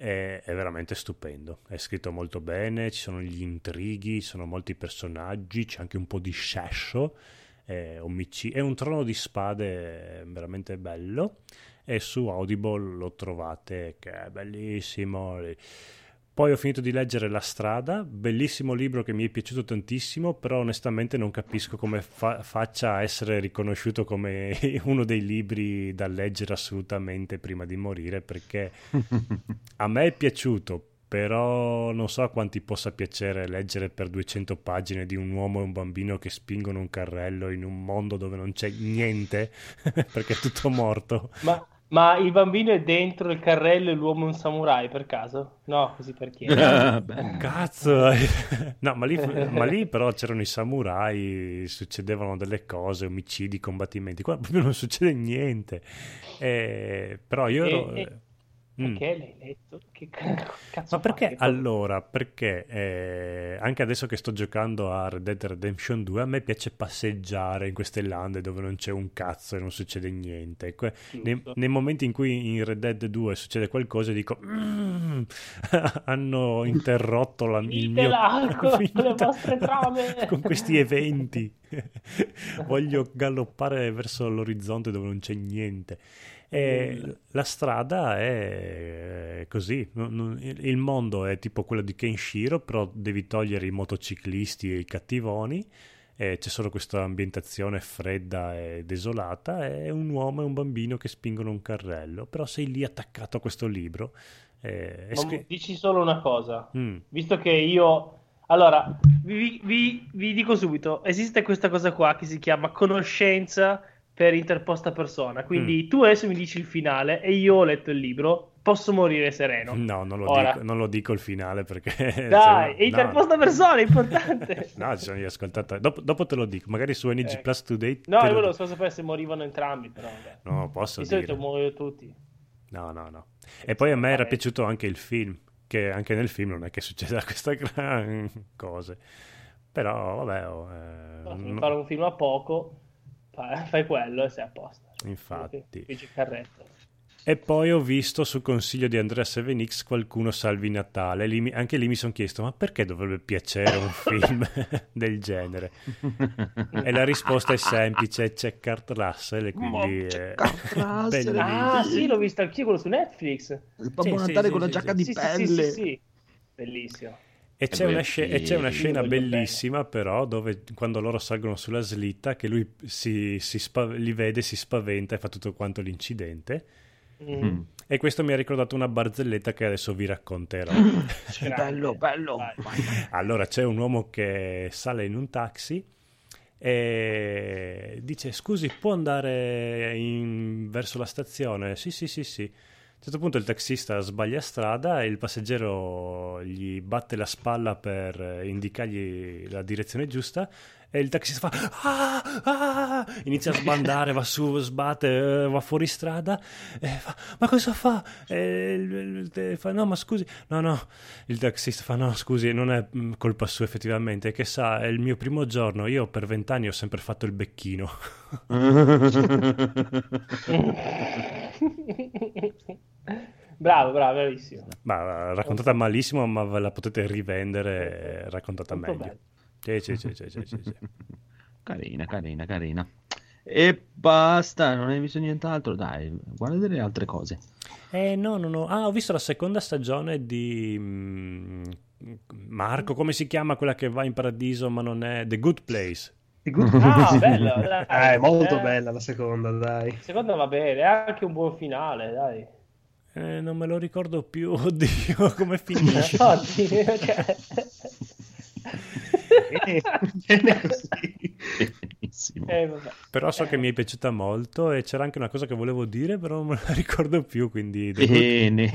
è, è, veramente stupendo. È scritto molto bene, ci sono gli intrighi, ci sono molti personaggi, c'è anche un po' di scesso. È, è un trono di spade veramente bello. E su Audible lo trovate, che è bellissimo. Poi ho finito di leggere La strada, bellissimo libro che mi è piaciuto tantissimo, però onestamente non capisco come fa- faccia a essere riconosciuto come uno dei libri da leggere assolutamente prima di morire, perché a me è piaciuto, però non so a quanti possa piacere leggere per 200 pagine di un uomo e un bambino che spingono un carrello in un mondo dove non c'è niente, perché è tutto morto. Ma ma il bambino è dentro il carrello e l'uomo è un samurai per caso? No, così per chiedere. Cazzo! no, ma lì, ma lì, però c'erano i samurai, succedevano delle cose, omicidi, combattimenti. Qua proprio non succede niente. Eh, però io ero... E, e, perché mm. l'hai letto? Che cazzo Ma perché fa? allora? Perché eh, anche adesso che sto giocando a Red Dead Redemption 2, a me piace passeggiare in queste lande dove non c'è un cazzo e non succede niente. Que- nei, nei, momenti in cui in Red Dead 2 succede qualcosa, dico: mm, hanno interrotto la, il mio con le vostre trame con questi eventi. Voglio galoppare verso l'orizzonte dove non c'è niente. E la strada è così, il mondo è tipo quello di Kenshiro, però devi togliere i motociclisti e i cattivoni, e c'è solo questa ambientazione fredda e desolata, e un uomo e un bambino che spingono un carrello, però sei lì attaccato a questo libro. Eh, scr- dici solo una cosa, mm. visto che io... Allora, vi, vi, vi dico subito, esiste questa cosa qua che si chiama conoscenza per interposta persona. Quindi mm. tu adesso mi dici il finale e io ho letto il libro. Posso morire sereno. No, non lo, dico, non lo dico, il finale perché. Dai, cioè, è interposta no. persona, è importante. no, ci sono gli ascoltatori. Dopo, dopo, te lo dico, magari su NG eh. Plus Today. No, io volevo solo sapere se morivano entrambi. Però, vabbè. No, posso Di dire. solito muoiono tutti. No, no, no. E poi a me era piaciuto anche il film. Che anche nel film non è che succeda questa gran cosa. Però, vabbè. Oh, eh, no, fare un film a poco fai quello e sei a posto. Infatti. carretto. E poi ho visto su consiglio di Andrea 7X qualcuno salvi Natale. Lì, anche lì mi sono chiesto: ma perché dovrebbe piacere un film del genere? e la risposta è semplice: c'è Kurt Russell. E quindi è Russell, ah, sì, l'ho visto anch'io quello su Netflix. Il Babbo sì, Natale sì, con sì, la giacca di pelle. Sì, sì, sì, bellissimo. E c'è, una, sc- e c'è una scena voglio bene. bellissima però dove quando loro salgono sulla slitta che lui si, si spa- li vede, si spaventa e fa tutto quanto l'incidente Mm. Mm. e questo mi ha ricordato una barzelletta che adesso vi racconterò. Grande. bello. Vai. allora c'è un uomo che sale in un taxi e dice scusi può andare in- verso la stazione? Sì sì sì sì. A un certo punto il taxista sbaglia strada e il passeggero gli batte la spalla per indicargli la direzione giusta e il taxista fa "Ah, ah", inizia a sbandare, va su, sbatte, eh, va fuori strada e fa ma cosa fa? E il- il- il- fa no ma scusi, no no, il taxista fa no scusi non è mm, colpa sua effettivamente, che sa è il mio primo giorno, io per vent'anni ho sempre fatto il becchino. bravo, bravo, bravissimo. Ma raccontata malissimo, ma ve la potete rivendere raccontata meglio. bello. Sì, sì, sì, sì, sì, sì. Carina, carina, carina. E basta, non hai visto nient'altro? Dai, guarda delle altre cose. Eh, no, no, no. Ah, ho visto la seconda stagione di mm, Marco, come si chiama quella che va in paradiso ma non è The Good Place? The Good Ah, bella, dai. Eh, è molto Eh, bella la seconda, dai. Secondo va bene, è anche un buon finale, dai. Eh, non me lo ricordo più, oddio, come finisce. Infatti, cioè- Bene, bene così. Benissimo. Eh, vabbè. Però so che mi è piaciuta molto e c'era anche una cosa che volevo dire, però non me la ricordo più, quindi... Good- Bene,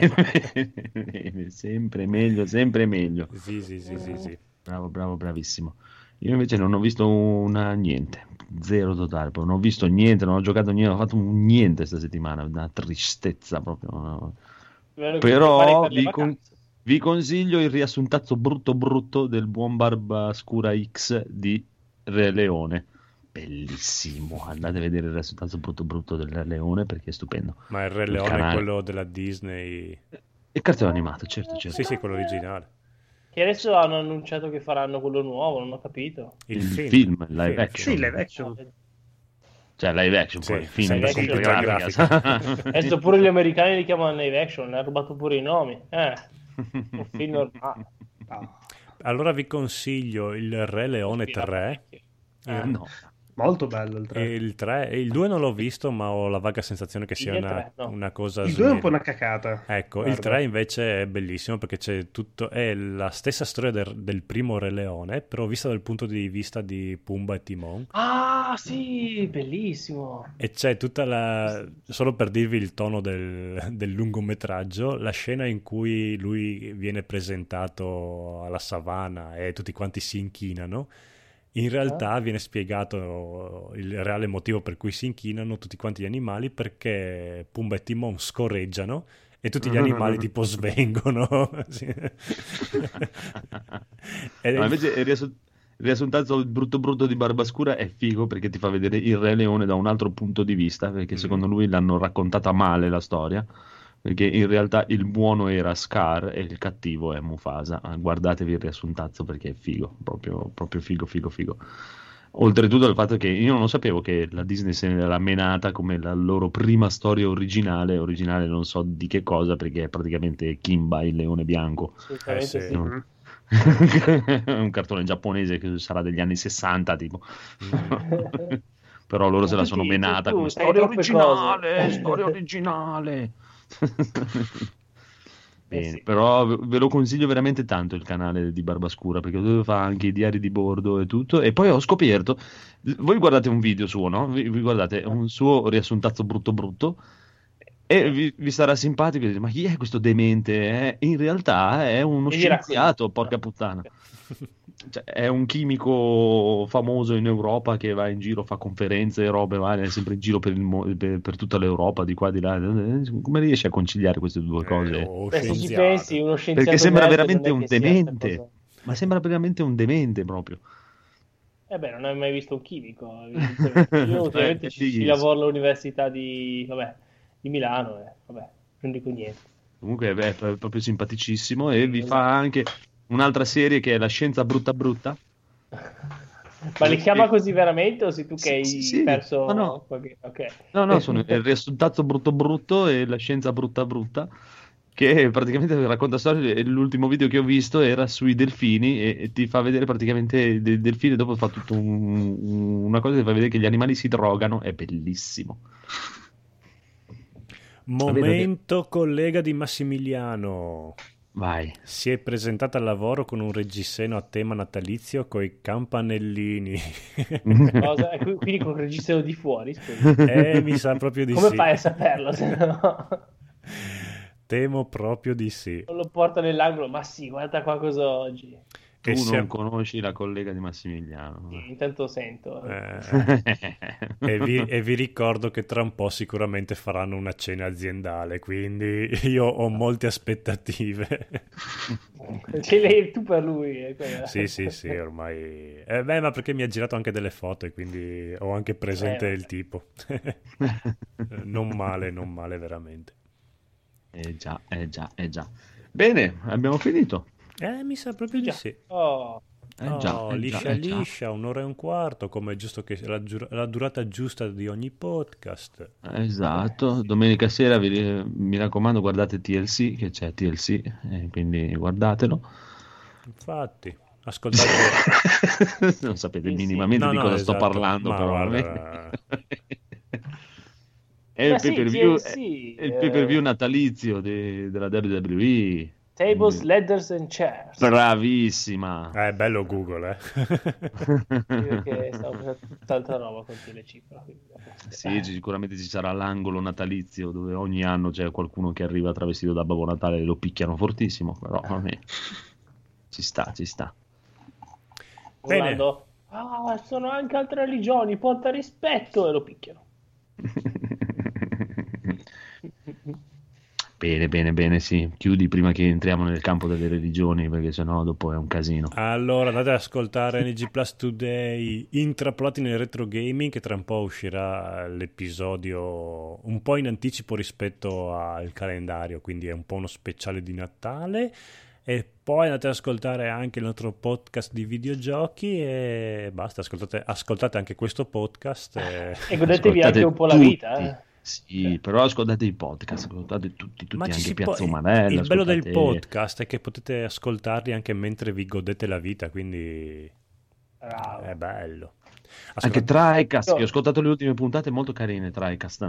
bene, sempre meglio, sempre meglio. Sì, sì, sì, sì, sì. Bravo, bravo, bravissimo. Io invece non ho visto una niente, zero totale, non ho visto niente, non ho giocato niente, non ho fatto niente questa settimana, una tristezza proprio. no. Però per vi, con- vi consiglio il riassuntazzo brutto brutto del buon Barbascura X di Re Leone. Bellissimo, andate a vedere il riassuntazzo brutto brutto del Re Leone perché è stupendo. Ma il Re Il Leone è canale. quello della Disney... Il cartone animato, certo, certo. Sì, sì, quello originale. Che adesso hanno annunciato che faranno quello nuovo, non ho capito. Il, Il film. film, live Film, action. Sì, live action. Cioè live action, Sì, poi il film live computer action, grafica. Adesso pure gli americani li chiamano live action, ne ha rubato pure i nomi. Eh, un film normale. Ah, Allora vi consiglio il Re Leone 3. Eh, no. Molto bello il 3. E il 3 e il 2 non l'ho visto, ma ho la vaga sensazione che sia Il una, 3, no. una cosa Il 2 è un po' una cacata. Ecco, il Guarda. 3 invece è bellissimo perché c'è tutto, è la stessa storia del, del primo Re Leone, però vista dal punto di vista di Pumba e Timon. Ah, sì, bellissimo. E c'è tutta la. Solo per dirvi il tono del, del lungometraggio, la scena in cui lui viene presentato alla savana e tutti quanti si inchinano. In realtà viene spiegato il reale motivo per cui si inchinano tutti quanti gli animali perché Pumba e Timon scorreggiano e tutti gli animali tipo svengono. Ed è- No, invece il riassu- il riassuntazzo il brutto brutto di Barbascura è figo perché ti fa vedere il Re Leone da un altro punto di vista, perché Mm. secondo lui l'hanno raccontata male la storia, perché in realtà il buono era Scar e il cattivo è Mufasa. Ah, Guardatevi il riassuntazzo perché è figo, proprio, proprio figo, figo, figo. Oltretutto il fatto che io non lo sapevo che la Disney se ne era menata come la loro prima storia originale, originale non so di che cosa, perché è praticamente Kimba, il leone bianco. Eh, sì. sì. Un cartone giapponese che sarà degli anni 60 tipo però loro se la sono menata come storia originale cose." storia originale Bene, Eh sì. però ve lo consiglio veramente tanto il canale di Barbascura perché dove fa anche i diari di bordo e tutto e poi ho scoperto voi guardate un video suo no? vi guardate un suo riassuntazzo brutto brutto e vi, vi sarà simpatico e dite, ma chi è questo demente? Eh, in realtà è uno scienziato, porca puttana. Cioè, è un chimico famoso in Europa che va in giro, fa conferenze e robe, va, è sempre in giro per, il per- per tutta l'Europa, di qua di là. Come riesce a conciliare queste due cose? Eh, oh, Beh, se ci pensi, uno scienziato Perché sembra veramente un demente. Ma sembra veramente un demente proprio. Eh beh, non hai mai visto un chimico. Io ultimamente Eh, ci, ci lavoro all'università di, vabbè, di Milano e vabbè, non dico niente. Comunque beh, è proprio simpaticissimo e vi fa anche un'altra serie che è La scienza brutta brutta. Ma li chiama così veramente o sei tu che hai sì, sì. perso No, no. qualche... Ok. No, no, sono il risultato brutto brutto e la scienza brutta brutta, che praticamente racconta storie. L'ultimo video che ho visto era sui delfini e, e ti fa vedere praticamente del delfino. Dopo fa tutta un, una cosa che fa vedere che gli animali si drogano. È bellissimo. Momento collega di Massimiliano. Vai. Si è presentata al lavoro con un reggiseno a tema natalizio coi campanellini. Cosa? Qu- Quindi con il registro di fuori, scusa. eh, mi sa proprio di Come sì. fai a saperlo se no? Temo proprio di sì. Non lo porta nell'angolo, ma sì, guarda qua cosa ho oggi. Tu E non conosci la collega di Massimiliano. Sì, intanto sento. Eh, e, vi, e vi ricordo che tra un po' sicuramente faranno una cena aziendale, quindi io ho molte aspettative. Ce l'hai tu per lui. eh, quella. sì, sì, sì, ormai... Eh, beh, ma perché mi ha girato anche delle foto e quindi ho anche presente Eh, il tipo. non male, non male veramente. Eh già, eh già, eh già. Bene, abbiamo finito. Eh, mi sa proprio di Già. sì. Oh, Eh Oh, già, eh liscia già, eh già. liscia, un'ora e un quarto, come è giusto che la, la durata giusta di ogni podcast. Esatto, domenica sera vi- mi raccomando guardate TLC, che c'è TLC, eh, quindi guardatelo. Infatti, ascoltate... non sapete Sì, sì. minimamente No, di no, cosa sto esatto. parlando, Ma però. guarda- è il sì, pay per view, TLC, è il eh. pay-per-view natalizio de- della WWE. Tables, ladders and chairs. Bravissima. Eh, bello Google, eh. Perché stavo facendo tanta roba con però, quindi- Sì, ci- sicuramente ci sarà l'angolo natalizio dove ogni anno c'è qualcuno che arriva travestito da Babbo Natale e lo picchiano fortissimo, però vabbè. Ci sta, ci sta. Bene. Urlando, Ah, sono anche altre religioni, porta rispetto e lo picchiano. Bene, bene, bene, sì. Chiudi prima che entriamo nel campo delle religioni, perché sennò dopo è un casino. Allora, andate ad ascoltare NG Plus Today, intrappolati nel retro gaming, che tra un po' uscirà l'episodio un po' in anticipo rispetto al calendario, quindi è un po' uno speciale di Natale. E poi andate ad ascoltare anche il nostro podcast di videogiochi e basta, ascoltate, ascoltate anche questo podcast. E... E godetevi anche un po' la vita. Eh. Sì, però ascoltate i podcast, ascoltate tutti, tutti Ma anche Piazza può- Umanella. il bello del podcast è che potete ascoltarli anche mentre vi godete la vita, quindi Bravo. è bello. Anche Ascoltate- Tricast, Io- che ho ascoltato le ultime puntate, molto carine Tricast.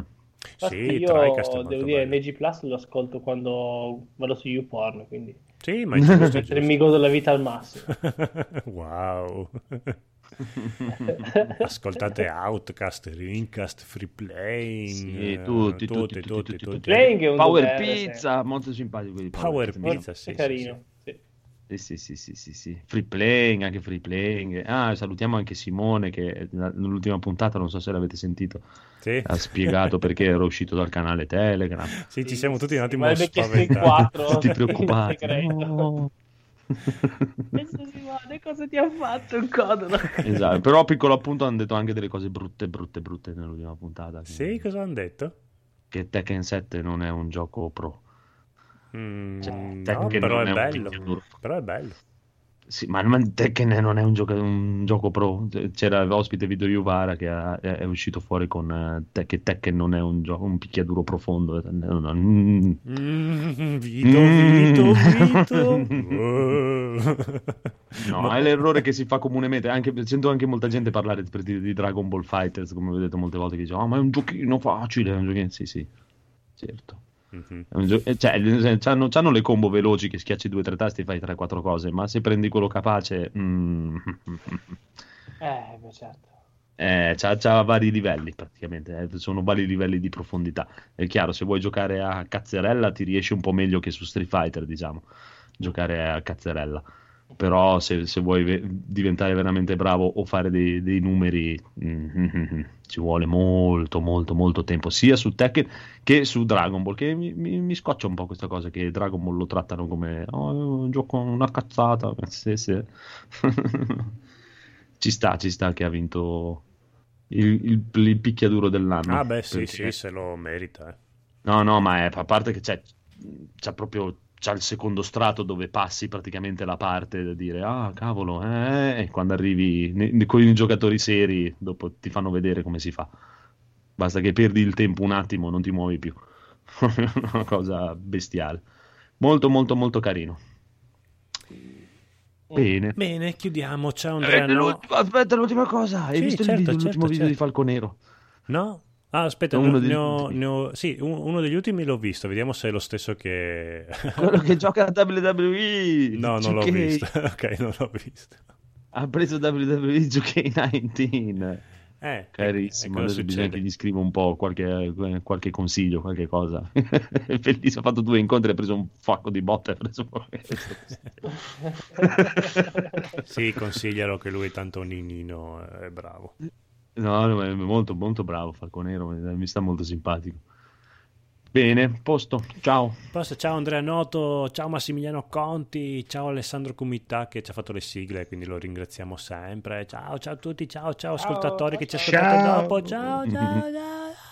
Basta Sì, io Tricast è devo molto dire, bello. NG Plus lo ascolto quando vado su YouPorn, quindi Sì, ma è giusto, è mentre mi giusto. godo la vita al massimo. wow. Ascoltate Outcast, Ringcast, Free Playing, Sì, eh, tutti, tutti, tutti, tutti, Power Pizza, molto simpatico. Power Pizza. Sì, È sì, carino. sì. Sì, sì, sì, sì, sì, sì. Free playing, anche free playing. Ah, salutiamo anche Simone che nell'ultima puntata, non so se l'avete sentito, Sì. ha spiegato perché era uscito dal canale Telegram. Sì, ci siamo tutti un Sì, attimo spaventati. quattro Tutti preoccupati. No. Adesso Simone, cosa ti ha fatto il codolo? esatto, però piccolo appunto hanno detto anche delle cose brutte, brutte, brutte nell'ultima puntata. Sì, cosa hanno detto? Che Tekken 7 non è un gioco pro. Mm, Cioè, no, però è bello. Però è bello. Sì, ma, Tekken non è un gioco, un gioco pro. C'era l'ospite Video Yuvara che ha- è, uscito fuori con eh, te- che Tekken non è un, gioco, un picchiaduro profondo. No, no, mm. Mm, Vito, Mm. Vito, Vito. Oh. No, Ma- è l'errore che si fa comunemente. Anche, sento anche molta gente parlare dire, di Dragon Ball Fighters, come vedete molte volte, che dice: "Ah, ma è un giochino facile. È un giochino... Sì, sì, certo. Mhm. Gio- eh, Cioè, c'hanno, c'hanno le combo veloci che schiacci due o tre tasti e fai tre o quattro cose, ma se prendi quello capace, mm, Eh, beh, certo. eh, c'ha, c'ha vari livelli praticamente, eh, sono vari livelli di profondità. È chiaro, se vuoi giocare a cazzerella ti riesce un po' meglio che su Street Fighter, diciamo, giocare a cazzerella. Però se, se vuoi ve- diventare veramente bravo o fare dei, dei numeri, mm, ci vuole molto, molto, molto tempo, sia su Tekken che su Dragon Ball, che mi, mi- mi scoccia un po' questa cosa che Dragon Ball lo trattano come "Oh, un gioco una cazzata. Sì, sì. ci sta, ci sta che ha vinto il, il- il picchiaduro dell'anno. Ah, beh, sì, perché- sì, se lo merita. eh. No, no, ma è, a parte che c'è, c'è proprio c'è il secondo strato dove passi praticamente la parte da dire ah cavolo eh, e quando arrivi ne- con i giocatori seri dopo ti fanno vedere come si fa basta che perdi il tempo un attimo non ti muovi più una cosa bestiale Molto, molto, molto carino. Bene. Bene, chiudiamo. Ciao Andrea. Eh, no. Aspetta, l'ultima cosa. Hai Sì, visto certo, il video, l'ultimo certo, video di certo. Falco Nero? No? Ah, aspetta, Uno ne, ho, ultimi. ne ho- sì, un- uno degli ultimi l'ho visto. Vediamo se è lo stesso che. Quello che gioca a WWE. No, non l'ho 2K. visto. ok, non l'ho visto. Ha preso WWE 2K19. Eh, Carissimo, e cosa adesso bisogna che gli scrivo un po' qualche, qualche consiglio, qualche cosa. Bellissimo, ha fatto due incontri, ha preso un facco di botte. Preso... Sì, consiglialo che lui è tanto ninino, è bravo. No, no, è molto, molto bravo Falco Nero, mi sta molto simpatico. Bene, posto, ciao. Posso- ciao Andrea Noto, ciao Massimiliano Conti, ciao Alessandro Cumità che ci ha fatto le sigle, quindi lo ringraziamo sempre. Ciao, ciao a tutti, ciao, ciao ascoltatori che ci ascoltate Ciao. dopo. Ciao, ciao, ciao.